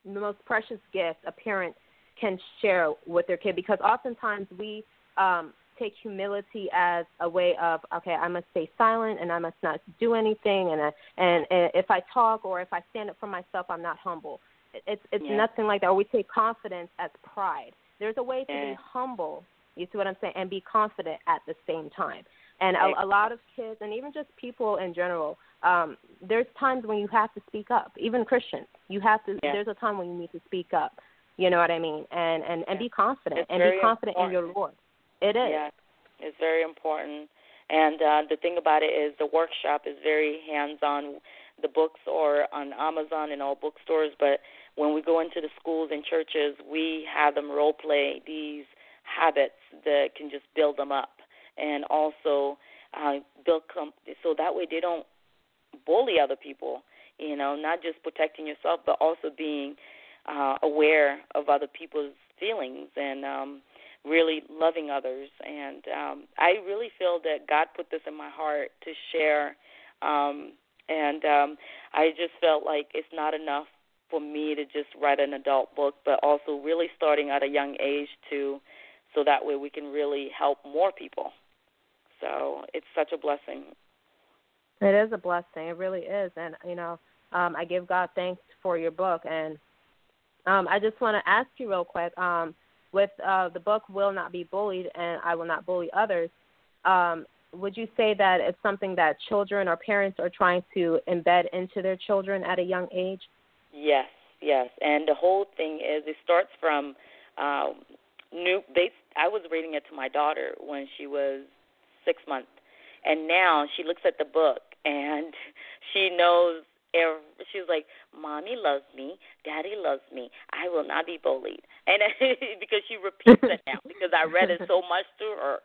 the most precious gift a parent can share with their kid because oftentimes we um, take humility as a way of okay, I must stay silent and I must not do anything, and I, and, and if I talk or if I stand up for myself, I'm not humble. It's it's yeah. nothing like that. Or we take confidence as pride. There's a way to yeah. be humble. You see what I'm saying, and be confident at the same time. And a, a lot of kids, and even just people in general, um, there's times when you have to speak up. Even Christians, you have to. Yeah. There's a time when you need to speak up. You know what I mean? And and and be confident It's and be confident important. in your Lord. It is. Yeah, it's very important. And uh, the thing about it is, the workshop is very hands-on. The books are on Amazon and all bookstores, but when we go into the schools and churches, we have them role play these habits that can just build them up, and also uh, build com- so that way they don't bully other people. You know, not just protecting yourself, but also being uh, aware of other people's feelings and um, really loving others. And um, I really feel that God put this in my heart to share. Um, and um, I just felt like it's not enough for me to just write an adult book, but also really starting at a young age to, so that way we can really help more people. So it's such a blessing. It is a blessing. It really is. And you know, um, I give God thanks for your book. And um, I just want to ask you real quick. Um, with uh, the book "Will Not Be Bullied" and "I Will Not Bully Others," um, would you say that it's something that children or parents are trying to embed into their children at a young age? Yes, yes. And the whole thing is, it starts from um, new. They. I was reading it to my daughter when she was six months, and now she looks at the book and she knows. Every, she's like, "Mommy loves me, Daddy loves me. I will not be bullied," and because she repeats it now because I read it so much to her.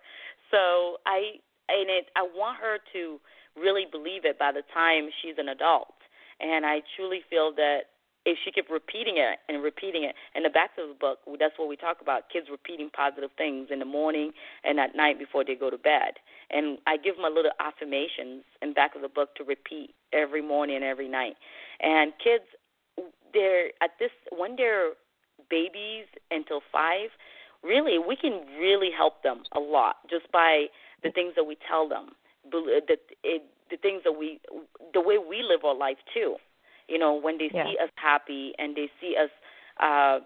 So I and it. I want her to really believe it by the time she's an adult. And I truly feel that if she kept repeating it and repeating it, in the back of the book, that's what we talk about kids repeating positive things in the morning and at night before they go to bed. And I give them a little affirmations in back of the book to repeat every morning and every night. And kids, they're at this, when they're babies until five, really, we can really help them a lot just by the things that we tell them, the, it, the things that we, the way we live our life too. You know, when they Yeah. see us happy and they see us, uh,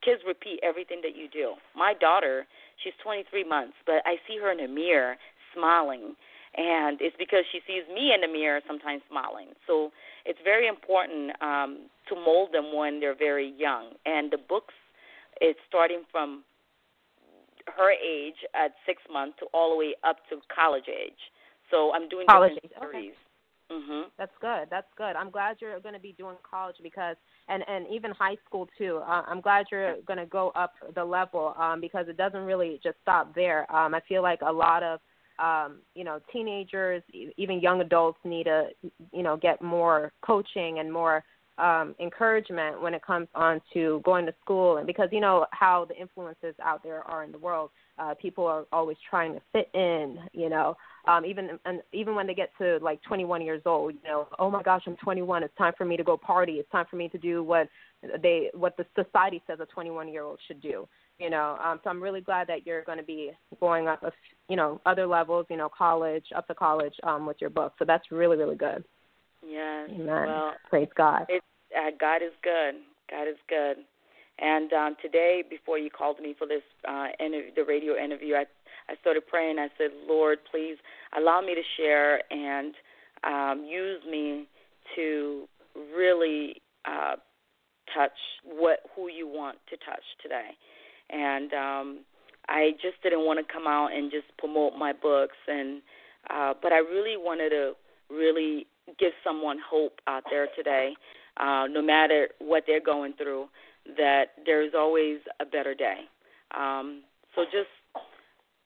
kids repeat everything that you do. My daughter, she's 23 months, but I see her in the mirror smiling, and it's because she sees me in the mirror sometimes smiling. So it's very important um, to mold them when they're very young. And the books, it's starting from her age at six months to all the way up to college age. So I'm doing College different age, okay. Mhm. That's good. That's good. I'm glad you're going to be doing college because, and and even high school too. Uh, I'm glad you're going to go up the level um, because it doesn't really just stop there. Um, I feel like a lot of, um, you know, teenagers, even young adults need to, you know, get more coaching and more um, encouragement when it comes on to going to school and because you know how the influences out there are in the world. Uh, people are always trying to fit in, you know. Um, even and even when they get to like 21 years old, you know, oh my gosh, I'm 21. It's time for me to go party. It's time for me to do what they what the society says a 21 year old should do. You know, um, so I'm really glad that you're going to be going up, a, you know, other levels, you know, college, up to college um, with your book. So that's really, really good. Yes. Amen. Well, Praise God. It, uh, God is good. God is good. And um, today, before you called me for this uh, interview, the radio interview, I I started praying. I said, Lord, please allow me to share and um, use me to really uh, touch what who you want to touch today. And um, I just didn't want to come out and just promote my books, and uh, but I really wanted to really give someone hope out there today uh, no matter what they're going through, that there's always a better day. Um, so just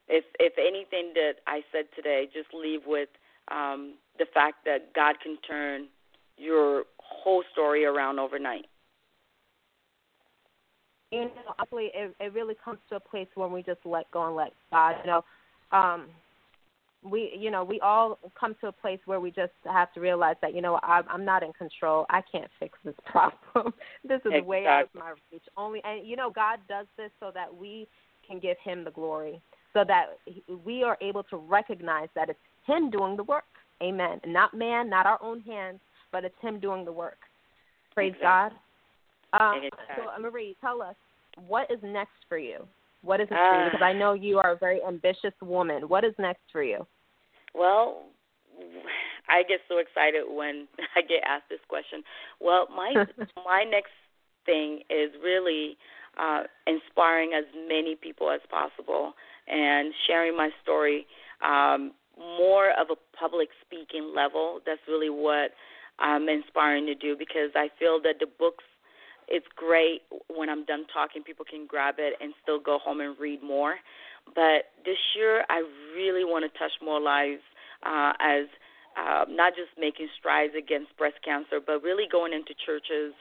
if if anything that I said today, just leave with um, the fact that God can turn your whole story around overnight. you know, honestly, it, it really comes to a place when we just let go and let God. You know, um, we you know we all come to a place where we just have to realize that you know I, I'm not in control. I can't fix this problem. this is exactly. way out of my reach. Only and you know God does this so that we can give Him the glory, so that we are able to recognize that it's Him doing the work. Amen. Not man, not our own hands, but it's Him doing the work. Praise exactly. God. Um, exactly. So Marie, tell us what is next for you. What is next uh, for you? Because I know you are a very ambitious woman. What is next for you? Well, I get so excited when I get asked this question. Well, my my next thing is really uh, inspiring as many people as possible and sharing my story um, more of a public speaking level. That's really what I'm inspiring to do because I feel that the books it's great when I'm done talking, people can grab it and still go home and read more. But this year, I really want to touch more lives uh, as uh, not just making strides against breast cancer, but really going into churches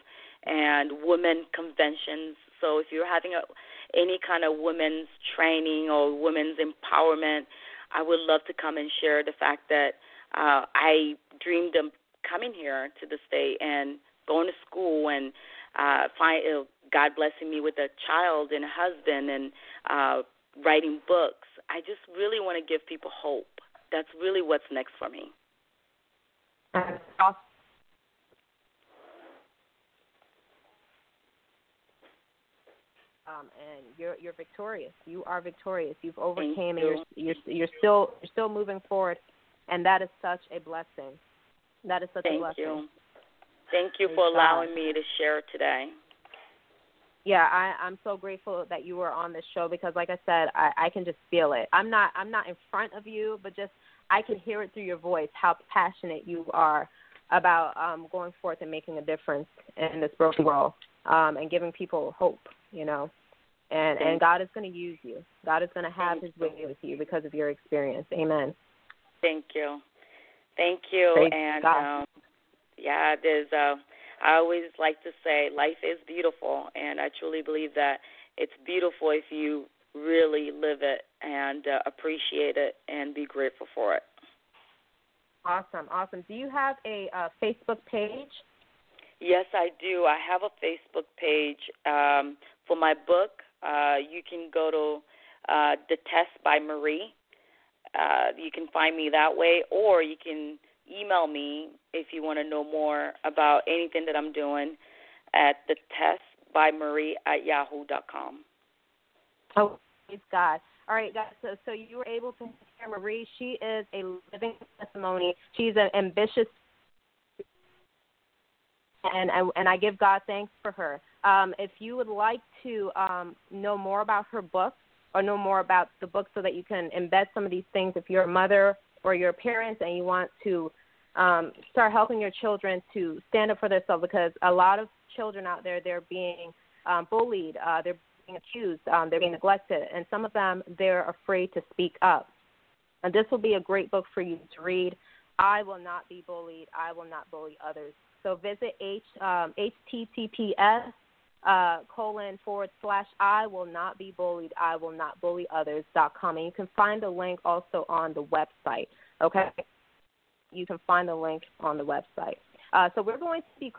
and women conventions. So if you're having a, any kind of women's training or women's empowerment, I would love to come and share the fact that uh, I dreamed of coming here to the state and going to school and uh, find uh, God blessing me with a child and a husband and uh, writing books. I just really want to give people hope. That's really what's next for me. Awesome. Um, and you're you're victorious. You are victorious. You've overcame, you. and you're you're you're still you're still moving forward, and that is such a blessing. That is such Thank a blessing. you. Thank you for allowing me to share today. Yeah, I, I'm so grateful that you were on this show because, like I said, I, I can just feel it. I'm not I'm not in front of you, but just I can hear it through your voice how passionate you are about um, going forth and making a difference in this broken world um, and giving people hope. You know, and and God is going to use you. God is going to have His way with you because of your experience. Amen. Thank you. Thank you. Praise and um, yeah, there's uh I always like to say life is beautiful and I truly believe that it's beautiful if you really live it and uh, appreciate it and be grateful for it. Awesome, awesome. Do you have a uh, Facebook page? Yes, I do. I have a Facebook page um, for my book. Uh, you can go to uh, The Test by Marie. Uh, you can find me that way, or you can email me if you want to know more about anything that I'm doing at The Test by Marie at yahoo.com. Oh, praise God. All right, guys. So, so you were able to hear Marie. She is a living testimony. She's an ambitious, and and, and I give God thanks for her. Um, if you would like to um, know more about her book or know more about the book, so that you can embed some of these things, if you're a mother or you're and you want to um, start helping your children to stand up for themselves, because a lot of children out there they're being um, bullied, uh, they're being accused, um, they're being neglected, and some of them they're afraid to speak up. And this will be a great book for you to read. I will not be bullied. I will not bully others. So visit h um, https uh, colon forward slash I will not be bullied. I will not bully others dot com, and you can find the link also on the website. Okay, you can find the link on the website. Uh, so we're going to be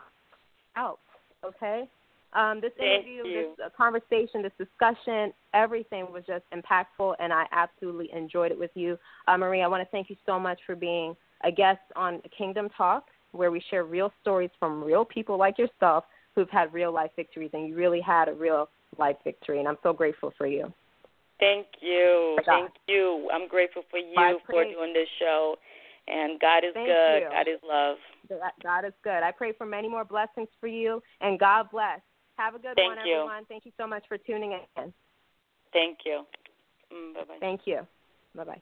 out. Okay. Um, this Thank interview, you. this uh, conversation, this discussion, everything was just impactful, and I absolutely enjoyed it with you. Uh, Marie, I want to thank you so much for being a guest on Kingdom Talk, where we share real stories from real people like yourself who've had real life victories, and you really had a real life victory, and I'm so grateful for you. Thank you. Thank you. I'm grateful for you for doing this show. And God is Thank good. you. God is love. God- God is good. I pray for many more blessings for you, and God bless. Have a good Thank one, you. everyone. Thank you so much for tuning in. Thank you. Mm, bye bye. Thank you. Bye bye.